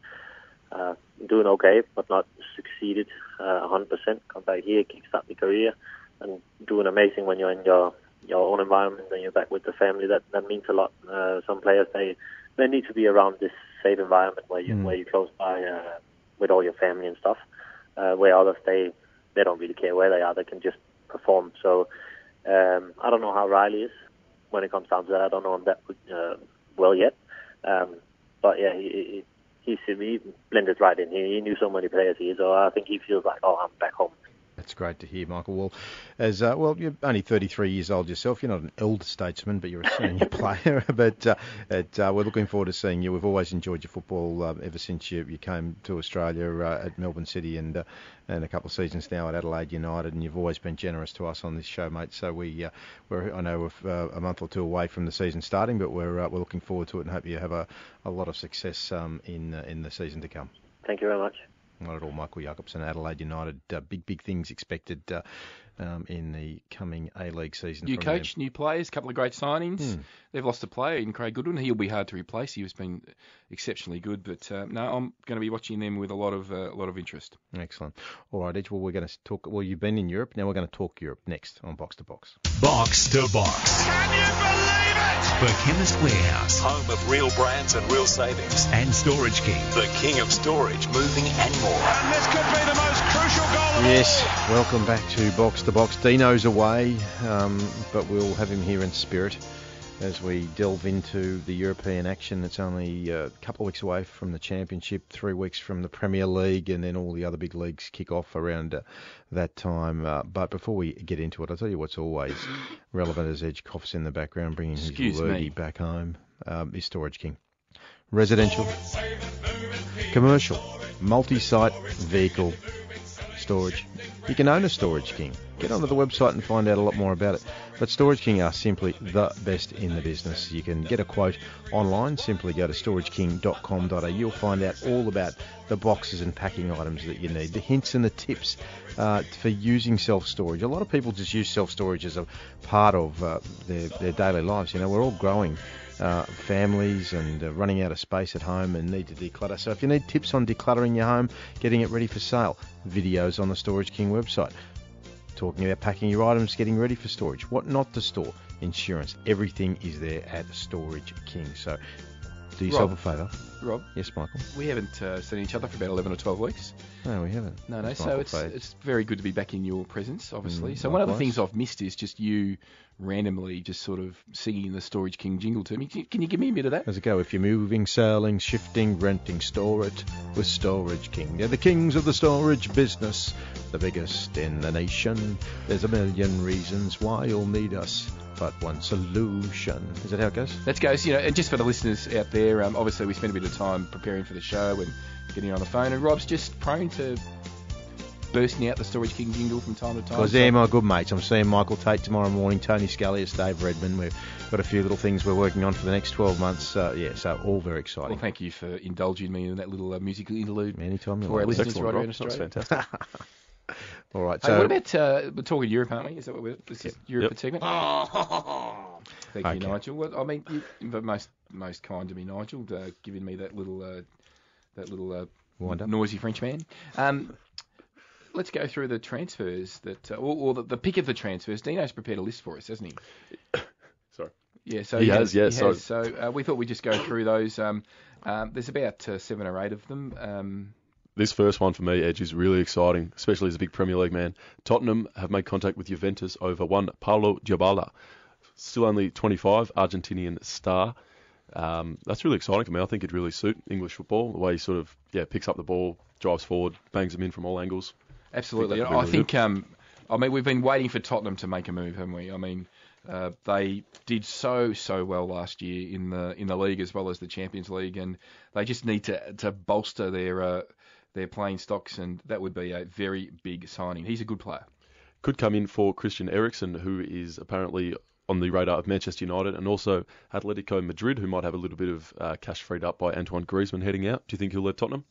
uh, doing okay, but not succeeded uh, 100%. Come back here, kickstart the career, and doing amazing when you're in your your own environment and you're back with the family. That that means a lot. Uh, some players they they need to be around this safe environment where you Mm. where you're close by uh, with all your family and stuff. Uh, where others they they don't really care where they are. They can just perform. So. Um, I don't know how Riley is when it comes down to that. I don't know him that uh, well yet. Um, but yeah, he, he, he, he blended right in. He, he knew so many players here, so I think he feels like, oh, I'm back home. That's great to hear, Michael. Well, as uh, well, you're only 33 years old yourself. You're not an elder statesman, but you're a senior player. But uh, it, uh, we're looking forward to seeing you. We've always enjoyed your football um, ever since you, you came to Australia uh, at Melbourne City and uh, and a couple of seasons now at Adelaide United. And you've always been generous to us on this show, mate. So we uh, we're I know we're uh, a month or two away from the season starting, but we're uh, we're looking forward to it and hope you have a, a lot of success um, in uh, in the season to come. Thank you very much. Not at all, Michael Jakobsen, Adelaide United. Uh, big, big things expected uh, um, in the coming A League season. New from coach, new players, couple of great signings. Hmm. They've lost a player in Craig Goodwin. He'll be hard to replace. He has been exceptionally good, but uh, no, I'm going to be watching them with a lot of uh, a lot of interest. Excellent. All right, Edge. Well, we're going to talk. Well, you've been in Europe. Now we're going to talk Europe next on Box to Box. Box to Box. Can you believe it? For Chemist Warehouse Home of real brands and real savings. and Storage King. The king of storage, moving and more. And this could be the most crucial goal of Yes, welcome back to Box to Box. Dino's away, um, but we'll have him here in spirit as we delve into the European action. It's only uh, a couple of weeks away from the Championship, three weeks from the Premier League, and then all the other big leagues kick off around uh, that time. Uh, but before we get into it, I'll tell you what's always relevant as Edge coughs in the background, bringing Excuse his lurgy back home, um, is Storage King. Residential, commercial, multi-site vehicle storage. You can own a Storage King. get onto the website and find out a lot more about it. But Storage King are simply the best in the business. You can get a quote online. Simply go to storageking.com.au. You'll find out all about the boxes and packing items that you need, the hints and the tips uh, for using self-storage. A lot of people just use self-storage as a part of uh, their, their daily lives. You know, we're all growing uh, families and uh, running out of space at home and need to declutter. So if you need tips on decluttering your home, getting it ready for sale, videos on the Storage King website. Talking about packing your items, getting ready for storage, what not to store, insurance, everything is there at Storage King. So do yourself Rob. a favour. Rob, Yes, Michael. we haven't uh, seen each other for about 11 or 12 weeks. No, we haven't. No, no. So Michael it's it's very good to be back in your presence, obviously. Mm, so one of the things I've missed is just you randomly just sort of singing the Storage King jingle to me. Can you- Can you give me a bit of that? How's it go? If you're moving, selling, shifting, renting, store it with Storage King. They're the kings of the storage business, the biggest in the nation. There's a million reasons why you'll need us, but one solution. Is that how it goes? Let's you know, and just for the listeners out there, um, obviously we spent a bit of time preparing for the show and getting on the phone, and Rob's just prone to bursting out the Storage King jingle from time to time. Because So- they're my good mates. I'm seeing Michael Tate tomorrow morning, Tony Scalius, Dave Redman. We've got a few little things we're working on for the next 12 months. Uh, yeah, so all very exciting. well, thank you for indulging me in that little uh, musical interlude Anytime you for our listeners right around That was Australia. fantastic. All right, Hey, so what about uh, we're talking Europe, aren't we? Is that what we're? This is Europe Yep. segment. Thank Okay. you, Nigel. Well, I mean, you, but most most kind to me, Nigel, uh, giving me that little uh, that little uh, Wind up. noisy French man. Um, let's go through the transfers that, uh, or, or the, the pick of the transfers. Dino's prepared a list for us, hasn't he? Sorry. Yeah, so He has, yeah, so- has. So uh, we thought we'd just go through those. Um, um, there's about uh, seven or eight of them. Um, This first one for me, Edge, is really exciting, especially as a big Premier League man. Tottenham have made contact with Juventus over one Paulo Dybala, still only 25, Argentinian star. Um, that's really exciting for me. I think it'd really suit English football the way he sort of yeah picks up the ball, drives forward, bangs them in from all angles. Absolutely. that'd I think, um, I mean, we've been waiting for Tottenham to make a move, haven't we? I mean, uh, they did so so well last year in the in the league as well as the Champions League, and they just need to to bolster their uh, their playing stocks, and that would be a very big signing. He's a good player. Could come in for Christian Eriksen, who is apparently on the radar of Manchester United, and also Atletico Madrid, who might have a little bit of uh, cash freed up by Antoine Griezmann heading out. Do you think he'll let Tottenham?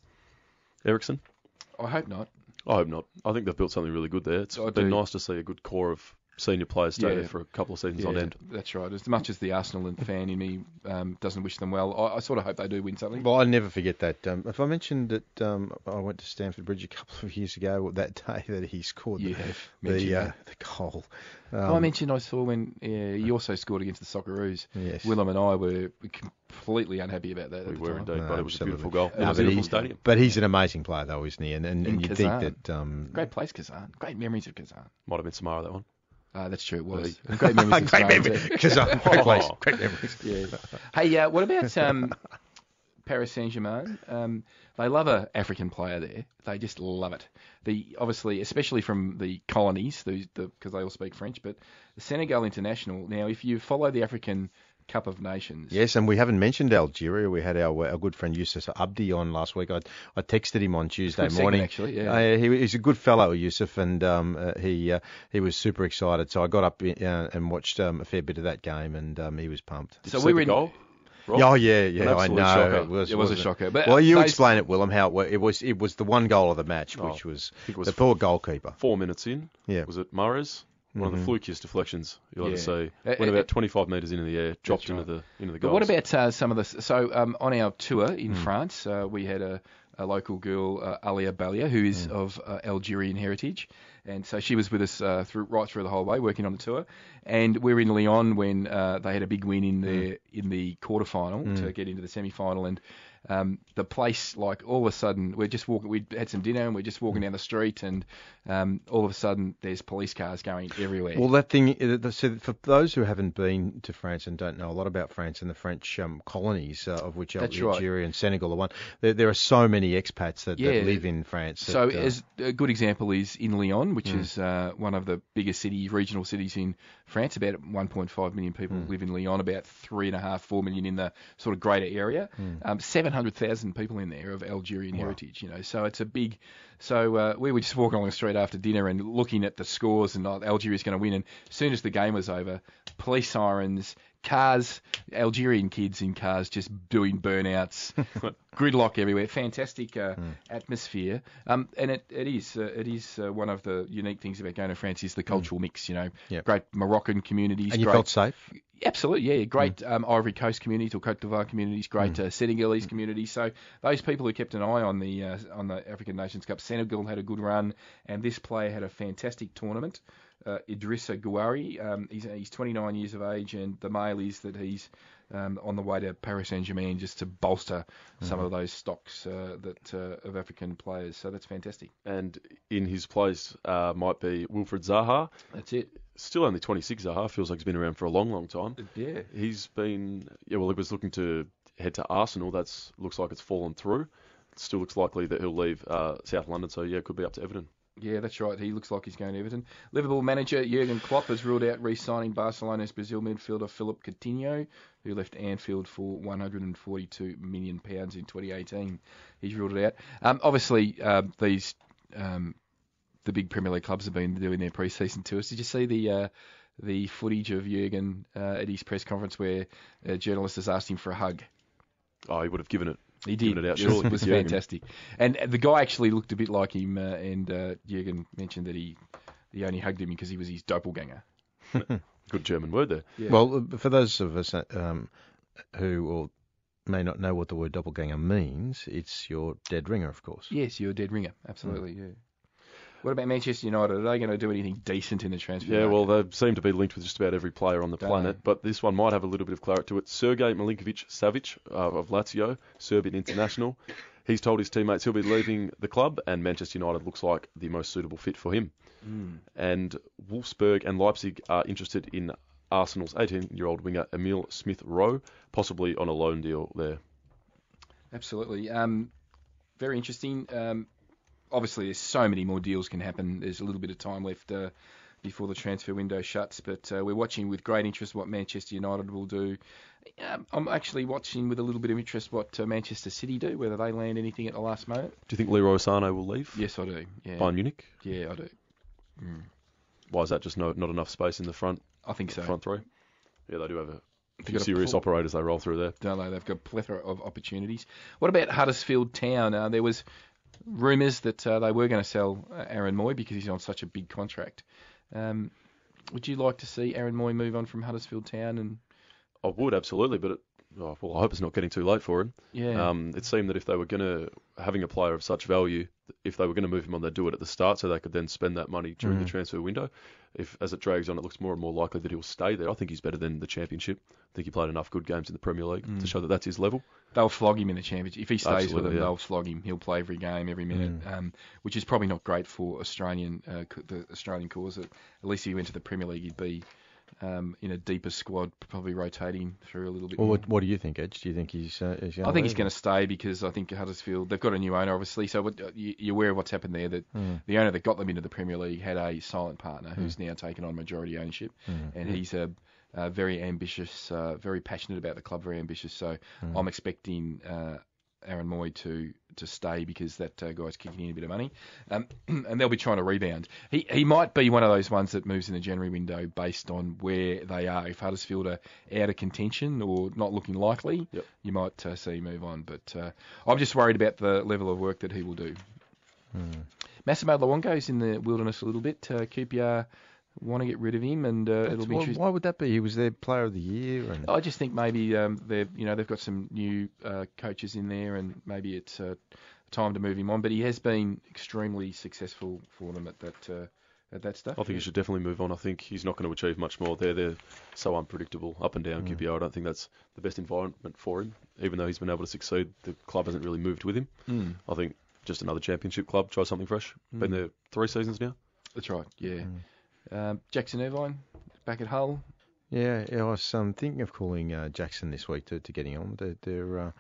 Eriksen? I hope not. I hope not. I think they've built something really good there. It's I been do. nice to see a good core of senior players stay Yeah. there for a couple of seasons on end. That's right. As much as the Arsenal fan in me um, doesn't wish them well, I, I sort of hope they do win something. Well, I never forget that. Um, if I mentioned that um, I went to Stamford Bridge a couple of years ago, that day that he scored You the, have mentioned the, uh, that. the goal. I Um, mentioned I saw when yeah, he also scored against the Socceroos. Yes. Willem and I were completely unhappy about that. at We the were time. indeed, No, but it was a beautiful goal. absolutely. It was a but, beautiful stadium. but he's an amazing player, though, isn't he? And and, and you Kazan. think that um, Great place, Kazan. Great memories of Kazan. Might have been Samara that one. Uh, that's true, it was. Great memories great too. Great place, Oh. great memories. Yeah. Hey, uh, what about um, Paris Saint Germain? Um, they love a African player there. They just love it. The obviously, especially from the colonies, because the, because they all speak French. But the Senegal international. Now, if you follow the African Cup of Nations, Yes, and we haven't mentioned Algeria. We had our our good friend Yusuf Abdi on last week. I I texted him on Tuesday Good segment, morning. actually, yeah. Uh, he, he's a good fellow, Yusuf, and um, uh, he uh, he was super excited. So I got up uh, and watched um, a fair bit of that game, and um, he was pumped. So we the were in. goal? Rob? Oh yeah, yeah, I know. shocker. It was, It was a shocker, but, well, you explain it, Willem. How it, wa- it was? It was the one goal of the match, Oh, which was, think it was the poor goalkeeper. Four minutes in, Yeah. was it Mares? One of the flukiest deflections you'll ever Yeah. see. Uh, Went uh, about 25 metres into the air, dropped right. into the into the But what about uh, some of the? So um, on our tour in France, uh, we had a, a local girl, uh, Alia Balia, who is of uh, Algerian heritage, and so she was with us uh, through right through the whole way, working on the tour. And we were in Lyon when uh, they had a big win in the in the quarterfinal to get into the semi-final, and um, the place like all of a sudden we're just walking. We had some dinner and we're just walking down the street, and um, all of a sudden there's police cars going everywhere. Well, that thing. So for those who haven't been to France and don't know a lot about France and the French um, colonies, uh, of which That's right. Algeria and Senegal are one, there, there are so many expats that, Yeah. that live in France. That, So, uh, as a good example is in Lyon, which is uh, one of the biggest city, regional cities in France. About 1.5 million people live in Lyon. About three and a half, four million in the sort of greater area. Um, 700,000 people in there of Algerian heritage, you know, so it's a big. So uh, we were just walking along the street after dinner and looking at the scores, and Algeria's going to win. And as soon as the game was over, police sirens, cars, Algerian kids in cars just doing burnouts, gridlock everywhere. Fantastic uh, Hmm. atmosphere. Um, and it, it is uh, it is uh, one of the unique things about going to France is the cultural mix. You know, Hmm. Yep. great Moroccan communities. And you great, felt safe? Absolutely, yeah. Great Hmm. um, Ivory Coast communities or Cote d'Ivoire communities, great uh, Senegalese communities. So those people who kept an eye on the uh, on the African Nations Cup, Senegal had a good run, and this player had a fantastic tournament. Uh, Idrissa Gouari, um, he's, he's 29 years of age, and the mail is that he's um, on the way to Paris Saint Germain just to bolster some Hmm. of those stocks uh, that uh, of African players. So that's fantastic. And in his place uh, might be Wilfried Zaha. That's it. Still only 26 Zaha. Feels like he's been around for a long, long time. Yeah. He's been yeah. Well, he was looking to head to Arsenal. That's looks like it's fallen through. It still looks likely that he'll leave uh, South London. So yeah, it could be up to Everton. Yeah, that's right. He looks like he's going to Everton. Liverpool manager Jurgen Klopp has ruled out re-signing Barcelona's Brazil midfielder Philippe Coutinho, who left Anfield for 142 million pounds in 2018. He's ruled it out. Um, obviously, uh, these um, the big Premier League clubs have been doing their pre-season tours. Did you see the uh, the footage of Jurgen uh, at his press conference where a journalist has asked him for a hug? Oh, he would have given it. He did. Given it out, it was, surely. was fantastic. And the guy actually looked a bit like him, uh, and uh, Jurgen mentioned that he he only hugged him because he was his doppelganger. Good German word there. Yeah. Well, for those of us um, who or may not know what the word doppelganger means, it's your dead ringer, of course. Yes, you're dead ringer. Absolutely, yeah. What about Manchester United? Are they going to do anything decent in the transfer? Yeah, market? well, they seem to be linked with just about every player on the Don't planet, but this one might have a little bit of clarity to it. Sergei Milinkovic Savic uh, of Lazio, Serbian international, he's told his teammates he'll be leaving the club, and Manchester United looks like the most suitable fit for him. Mm. And Wolfsburg and Leipzig are interested in Arsenal's 18-year-old winger Emile Smith Rowe, possibly on a loan deal there. Absolutely. Um, very interesting. Um, obviously, there's so many more deals can happen. There's a little bit of time left uh, before the transfer window shuts, but uh, we're watching with great interest what Manchester United will do. Um, I'm actually watching with a little bit of interest what uh, Manchester City do, whether they land anything at the last moment. Do you think Leroy Sane will leave? Yes, I do. Yeah. Bayern Munich? Yeah, I do. Mm. Why is that just no, not enough space in the front? I think so. Front three. Yeah, they do have a They've serious full- operators they roll through there. don't they? They've got a plethora of opportunities. What about Huddersfield Town? Uh, there was rumours that uh, they were going to sell uh, Aaron Mooy because he's on such a big contract. Um, would you like to see Aaron Mooy move on from Huddersfield Town? And I would absolutely, but oh, well, I hope it's not getting too late for him. yeah, Um, it seemed that if they were going to having a player of such value, if they were going to move him on, they'd do it at the start so they could then spend that money during the transfer window. If as it drags on, it looks more and more likely that he'll stay there. I think he's better than the championship. I think he played enough good games in the Premier League to show that that's his level. they'll flog him in the championship if he stays with them. yeah. They'll flog him. He'll play every game, every minute, um, which is probably not great for Australian uh, the Australian cause. At least if he went to the Premier League, he'd be um, in a deeper squad, probably rotating through a little bit. Well, more. what, what do you think, Edge? Do you think he's? Uh, is I think he's going to stay because I think Huddersfield they've got a new owner, obviously. So what, you, you're aware of what's happened there. That the owner that got them into the Premier League had a silent partner who's now taken on majority ownership, and he's a, a very ambitious, uh, very passionate about the club, very ambitious. So I'm expecting. Uh, Aaron Mooy to to stay because that uh, guy's kicking in a bit of money, um, and they'll be trying to rebound. He he might be one of those ones that moves in the January window based on where they are. If Huddersfield are out of contention or not looking likely, Yep. you might uh, see him move on. But uh, I'm just worried about the level of work that he will do. Massimo Luongo's in the wilderness a little bit. Uh, QPR want to get rid of him, and uh, it'll be why, interesting. why would that be? He was their player of the year, and I just think maybe um, they've you know they've got some new uh, coaches in there, and maybe it's uh, time to move him on. But he has been extremely successful for them at that uh, at that stuff. I think he should definitely move on. I think he's not going to achieve much more there. They're so unpredictable, up and down. QPR. I don't think that's the best environment for him. Even though he's been able to succeed, the club hasn't really moved with him. Mm. I think just another championship club. Try something fresh. Been there three seasons now. That's right. Yeah. Um, Jackson Irvine back at Hull. yeah, I was um, thinking of calling uh, Jackson this week to, to get him on. They're, they're uh,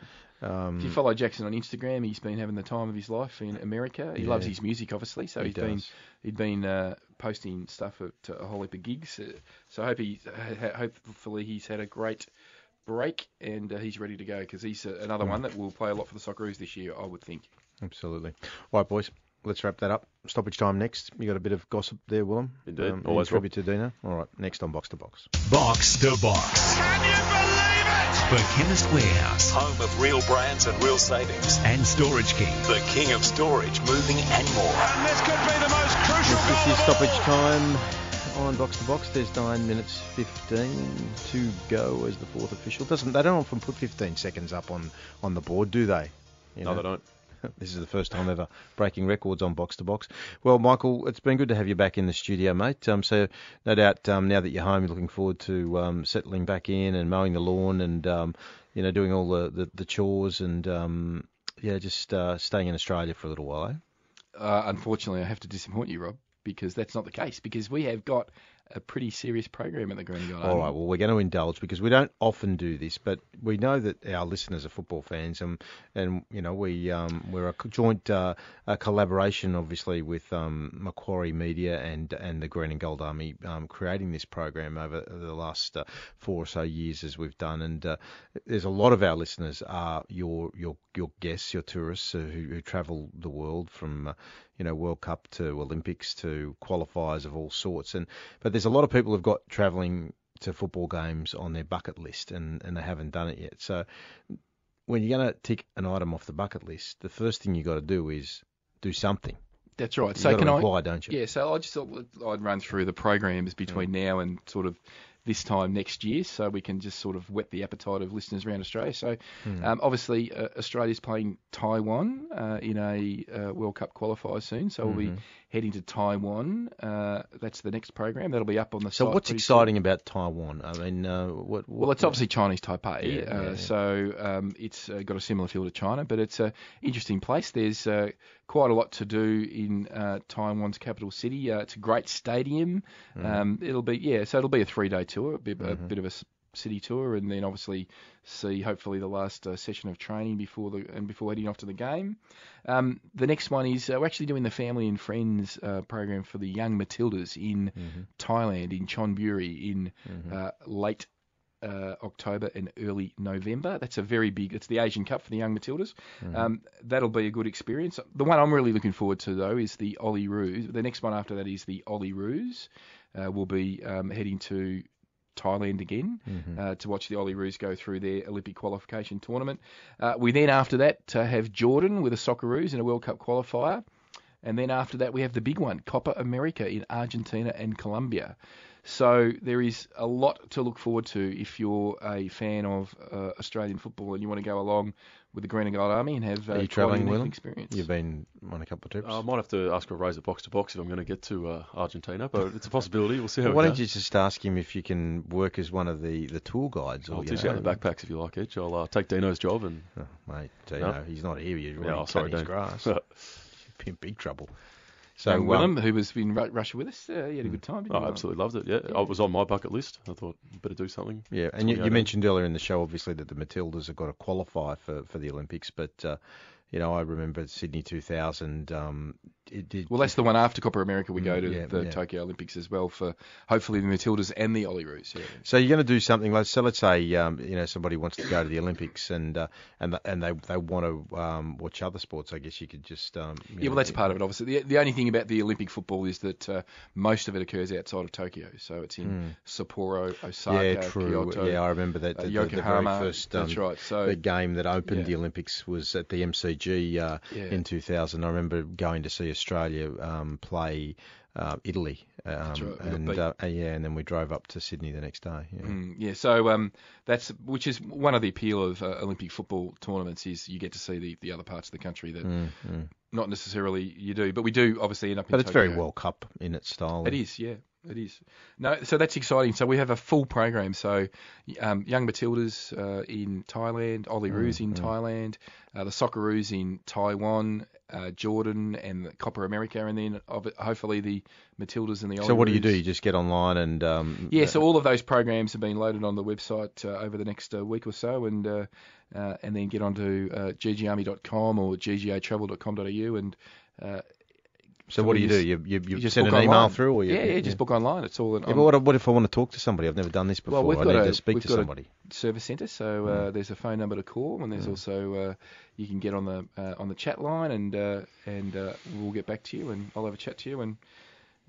um, If you follow Jackson on Instagram, he's been having the time of his life in America. He Yeah. loves his music, obviously, so he has been he'd been uh, posting stuff at uh, a whole heap of gigs. Uh, so I hope he, hopefully he's had a great break, and uh, he's ready to go because he's uh, another one that will play a lot for the Socceroos this year, I would think. Absolutely. All right, boys. Let's wrap that up. Stoppage time next. You got a bit of gossip there, Willem. Indeed. Um, Always, tribute to Dino. All right. Next on Box to Box. Box to Box. Can you believe it? For Chemist Warehouse Home of real brands and real savings. and Storage King. The king of storage, moving and more. And this could be the most crucial This goal is of all stoppage time on Box to Box. There's nine minutes fifteen to go as the fourth official. Doesn't they don't often put 15 seconds up on, on the board, do they? You No, know? they don't. This is the first time ever breaking records on Box to Box. Well, Michael, it's been good to have you back in the studio, mate. Um, so no doubt um, now that you're home, you're looking forward to um, settling back in and mowing the lawn and um, you know doing all the, the, the chores and um, yeah, just uh, staying in Australia for a little while. Eh? Uh, unfortunately, I have to disappoint you, Rob, because that's not the case. Because we have got a pretty serious program at the Green and Gold All right, well, we're going to indulge because we don't often do this, but we know that our listeners are football fans, and and you know we um, we're a joint uh, a collaboration, obviously, with um, Macquarie Media and and the Green and Gold Army, um, creating this program over the last uh, four or so years as we've done, and uh, there's a lot of our listeners are your your your guests, your tourists uh, who, who travel the world from. You know, World Cup to Olympics to qualifiers of all sorts, and but there's a lot of people who've got travelling to football games on their bucket list and, and they haven't done it yet. So when you're going to tick an item off the bucket list, the first thing you've got to do is do something. That's right. You've So can to I? apply, don't you? Yeah. So I just thought I'd run through the programs between mm. now and sort of this time next year, so we can just sort of whet the appetite of listeners around Australia. So um, obviously uh, Australia's playing Taiwan uh, in a uh, World Cup qualifier soon, so we'll be heading to Taiwan. Uh, that's the next program. That'll be up on the So what's pretty soon. exciting about Taiwan? I mean, uh, what, what? Well, it's obviously Chinese Taipei, Yeah, uh, yeah, yeah. so um, it's uh, got a similar feel to China, but it's an interesting place. There's uh, quite a lot to do in uh, Taiwan's capital city. Uh, it's a great stadium. Mm-hmm. Um, it'll be yeah, so it'll be a three-day tour, a bit, a bit of a city tour, and then obviously see hopefully the last uh, session of training before the and before heading off to the game. Um, the next one is uh, we're actually doing the family and friends uh, program for the young Matildas in Mm-hmm. Thailand in Chonburi in uh, late uh, October and early November. That's a very big. It's the Asian Cup for the young Matildas. Um, that'll be a good experience. The one I'm really looking forward to though is the Olyroos. The next one after that is the Olyroos. Uh, we'll be um, heading to Thailand again uh, to watch the Olyroos go through their Olympic qualification tournament. Uh, we then after that uh, have Jordan with a Socceroos in a World Cup qualifier. And then after that, we have the big one, Copa America in Argentina and Colombia. So there is a lot to look forward to if you're a fan of uh, Australian football and you want to go along with the Green and Gold Army and have uh, Are a travelling, unique Willem? experience. You've been on a couple of trips. I might have to ask for a raise at box to box if I'm going to get to uh, Argentina, but it's a possibility. We'll see how Well, it why goes. don't you just ask him if you can work as one of the, the tour guides? Or, I'll you teach know, you out the backpacks if you like, Edge. I'll uh, take Dino's job and Oh, mate, so, you No? he's not here. You're Yeah, already oh, sorry, cutting his Dane. grass. You'd be in big trouble. So, Young um, who was in Russia with us, uh, he had a good time. Didn't I he? absolutely loved it. Yeah, I was on my bucket list. I thought better do something. Yeah, and you, you mentioned earlier in the show, obviously, that the Matildas have got to qualify for, for the Olympics, but uh, you know, I remember Sydney 2000. Um, it did. Well, that's the one after Copa America. We go to Mm, yeah, the yeah. Tokyo Olympics as well for hopefully the Matildas and the Olyroos. Yeah. So you're going to do something like so. Let's say um, you know somebody wants to go to the Olympics and uh, and and they they want to um, watch other sports. I guess you could just um, Yeah, know, well, that's part of it, obviously. The, the only thing about the Olympic football is that uh, most of it occurs outside of Tokyo. So it's in Sapporo, Osaka. Yeah, true. Kyoto. yeah, I remember that. uh, the, the- Yokohama. The very first um, That's right. So the game that opened the Olympics was at the MCG uh, Yeah. in 2000. I remember going to see Australia um, play uh, Italy, um, right, and uh, yeah, and then we drove up to Sydney the next day. Yeah. Mm, yeah, so um, that's which is one of the appeal of uh, Olympic football tournaments is you get to see the, the other parts of the country that not necessarily you do, but we do obviously end up. Mm, But it's very World Cup in its style. It is, yeah, it is. No, so that's exciting. So we have a full program. So um, young Matildas uh, in Thailand, Ollie Mm, Roos in Thailand, uh, the Socceroos in Taiwan, uh, Jordan, and the Copa America, and then hopefully the Matildas and the. So what do you do? You just get online and um, Yeah, so all of those programs have been loaded on the website uh, over the next uh, week or so, and uh, uh, and then get onto uh, ggarmy.com or ggatravel.com.au and uh, So what do you do? You you, you, just send an book email through, or you, yeah, yeah, just book online. It's all. Yeah, but what, what if I want to talk to somebody? I've never done this before. Well, I need a, to speak to got somebody. A service centre, so uh, there's a phone number to call, and there's also uh, you can get on the uh, on the chat line, and uh, and uh, we'll get back to you, and I'll have a chat to you, and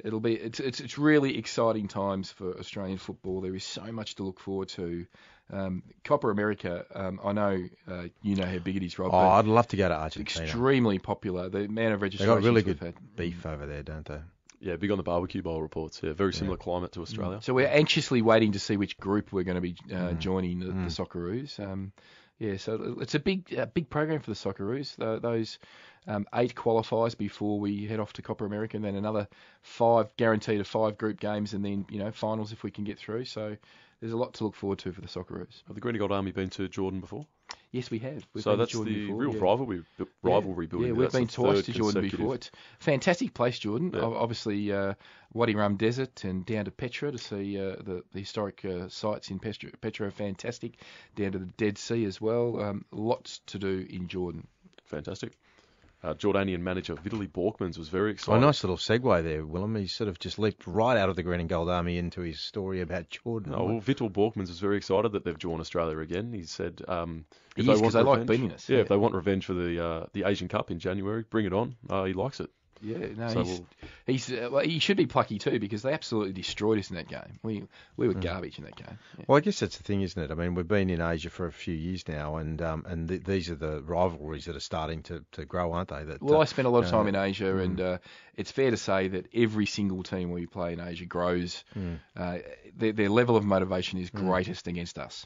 it'll be it's it's it's really exciting times for Australian football. There is so much to look forward to. Um, Copa America, um, I know uh, you know how big it is, Rob. Oh, I'd love to go to Argentina. extremely popular. The amount of They registrations got really good had. beef over there, don't they? Yeah, big on the barbecue bowl reports. Yeah, very similar climate to Australia. So we're anxiously waiting to see which group we're going to be uh, Mm. joining the, the Socceroos. Um, yeah, so it's a big, uh, big program for the Socceroos. Tho- those um, eight qualifiers before we head off to Copa America, and then another five, guaranteed of five group games, and then you know finals if we can get through. So there's a lot to look forward to for the Socceroos. Have the Green and Gold Army been to Jordan before? Yes, we have. We've so been to that's the before, real yeah. rivalry rivalry yeah. building. Yeah, we've That's been twice to Jordan before. It's a fantastic place, Jordan. Yeah. Obviously, uh, Wadi Rum Desert and down to Petra to see uh, the, the historic uh, sites in Petra. Petra are fantastic. Down to the Dead Sea as well. Um, lots to do in Jordan. Fantastic. Uh, Jordanian manager Vital Borkelmans was very excited. Oh, excited. nice little segue there, Willem. He sort of just leaped right out of the Green and Gold Army into his story about Jordan. No, well, Vital Borkelmans was very excited that they've drawn Australia again. He said, um, He if is, they want they like revenge, beating us, Yeah, yeah. if they want revenge for the uh, the Asian Cup in January, bring it on. Uh, he likes it. Yeah, no, So he's, we'll- he's uh, well, he should be plucky too because they absolutely destroyed us in that game. We we were Mm. garbage in that game. Yeah. Well, I guess that's the thing, isn't it? I mean, we've been in Asia for a few years now, and um, and th- these are the rivalries that are starting to, to grow, aren't they? That, Well, uh, I spent a lot of time uh, in Asia, and uh, it's fair to say that every single team we play in Asia grows. Mm. Uh, their, their level of motivation is greatest against us.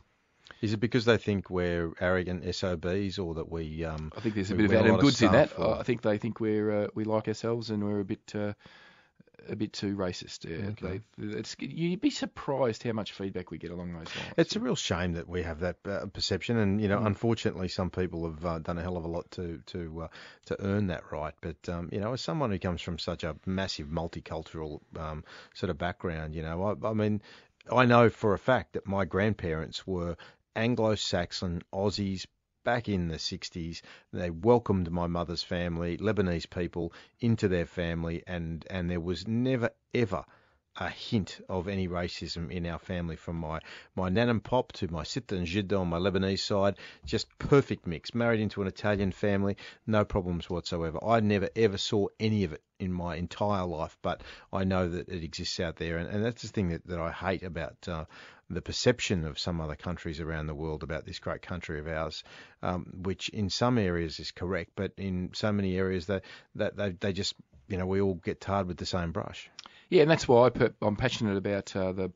Is it because they think we're arrogant SOBs, or that we? Um, I think there's a bit of Adam Goodes in that. or- I think they think we're uh, we like ourselves and we're a bit uh, a bit too racist. Uh, Okay. they, it's, you'd be surprised how much feedback we get along those lines. It's a real shame that we have that uh, perception, and you Mm. know, unfortunately, some people have uh, done a hell of a lot to to uh, to earn that right. But um, you know, as someone who comes from such a massive multicultural um, sort of background, you know, I, I mean, I know for a fact that my grandparents were Anglo-Saxon Aussies. Back in the 60s, they welcomed my mother's family, Lebanese people, into their family, and, and there was never, ever a hint of any racism in our family from my, my nan and pop to my sitta and jidda on my Lebanese side. Just perfect mix. Married into an Italian family, no problems whatsoever. I never ever saw any of it in my entire life, but I know that it exists out there. And, and that's the thing that, that I hate about uh, the perception of some other countries around the world about this great country of ours, um, which in some areas is correct, but in so many areas that, that they, they just, you know, we all get tarred with the same brush. Yeah, and that's why I per- I'm passionate about uh, the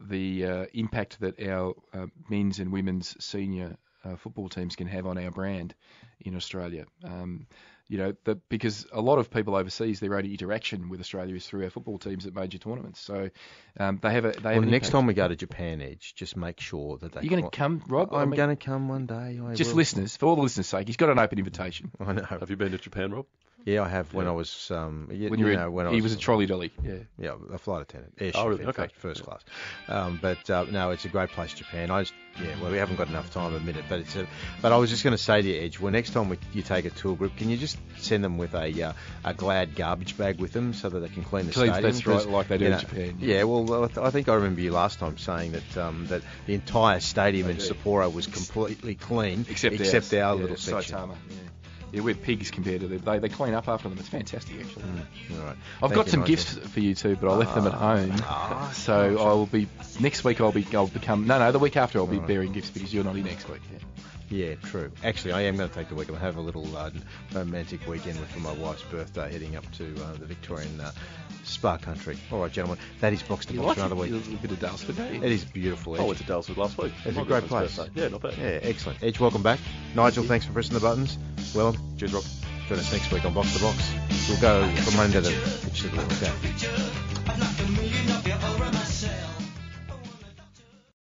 the uh, impact that our uh, men's and women's senior uh, football teams can have on our brand in Australia. Um, you know, the, because a lot of people overseas, their only interaction with Australia is through our football teams at major tournaments. So um, they have a. They Well, an next impact. time we go to Japan, Edge, just make sure that they. You're going to come, Rob? I I'm mean, going to come one day. I Just will. listeners, for all the listeners' sake, he's got an open invitation. I know. Have you been to Japan, Rob? Yeah, I have. When I was, um, y- When you you were, know, when I he was, was a trolley dolly. Yeah. Yeah, a flight attendant. Air Oh, really? Okay. first class. Um, but uh, no, it's a great place, Japan. I just, yeah, well, we haven't got enough time to admit it, but it's a. But I was just going to say to you, Edge, well, next time we, you take a tour group, can you just send them with a uh, a glad garbage bag with them so that they can clean the Clean- stadium? that's right, like they do you in Japan, Yeah. yeah. well, I th- I think I remember you last time saying that um, that the entire stadium in Sapporo was completely clean Except, except ours. our yeah, little section. Saitama, yeah. Yeah, we're pigs compared to them. They, they clean up after them. It's fantastic, actually. All right. I've Thank got some Nigel. gifts for you too, but I left them at home. Ah, so I will be next week. I'll be I'll become no no the week after I'll be Right. bearing gifts because you're not in next week. Yeah. Yeah, true. Actually, I am going to take the weekend. I'll have a little uh, romantic weekend for my wife's birthday, heading up to uh, the Victorian uh, spa country. All right, gentlemen, that is box to You box like for another it? week. Look at the Daylesford? It is beautiful. Oh, Edge. went to Daylesford last week. It's a great place. birthday. Yeah, not bad. Yeah, excellent. Edge, welcome back. Nigel, thanks for pressing the buttons. Well, Cheers, Rob. join us next week on Box to Box. We'll go from under the pitch to the okay.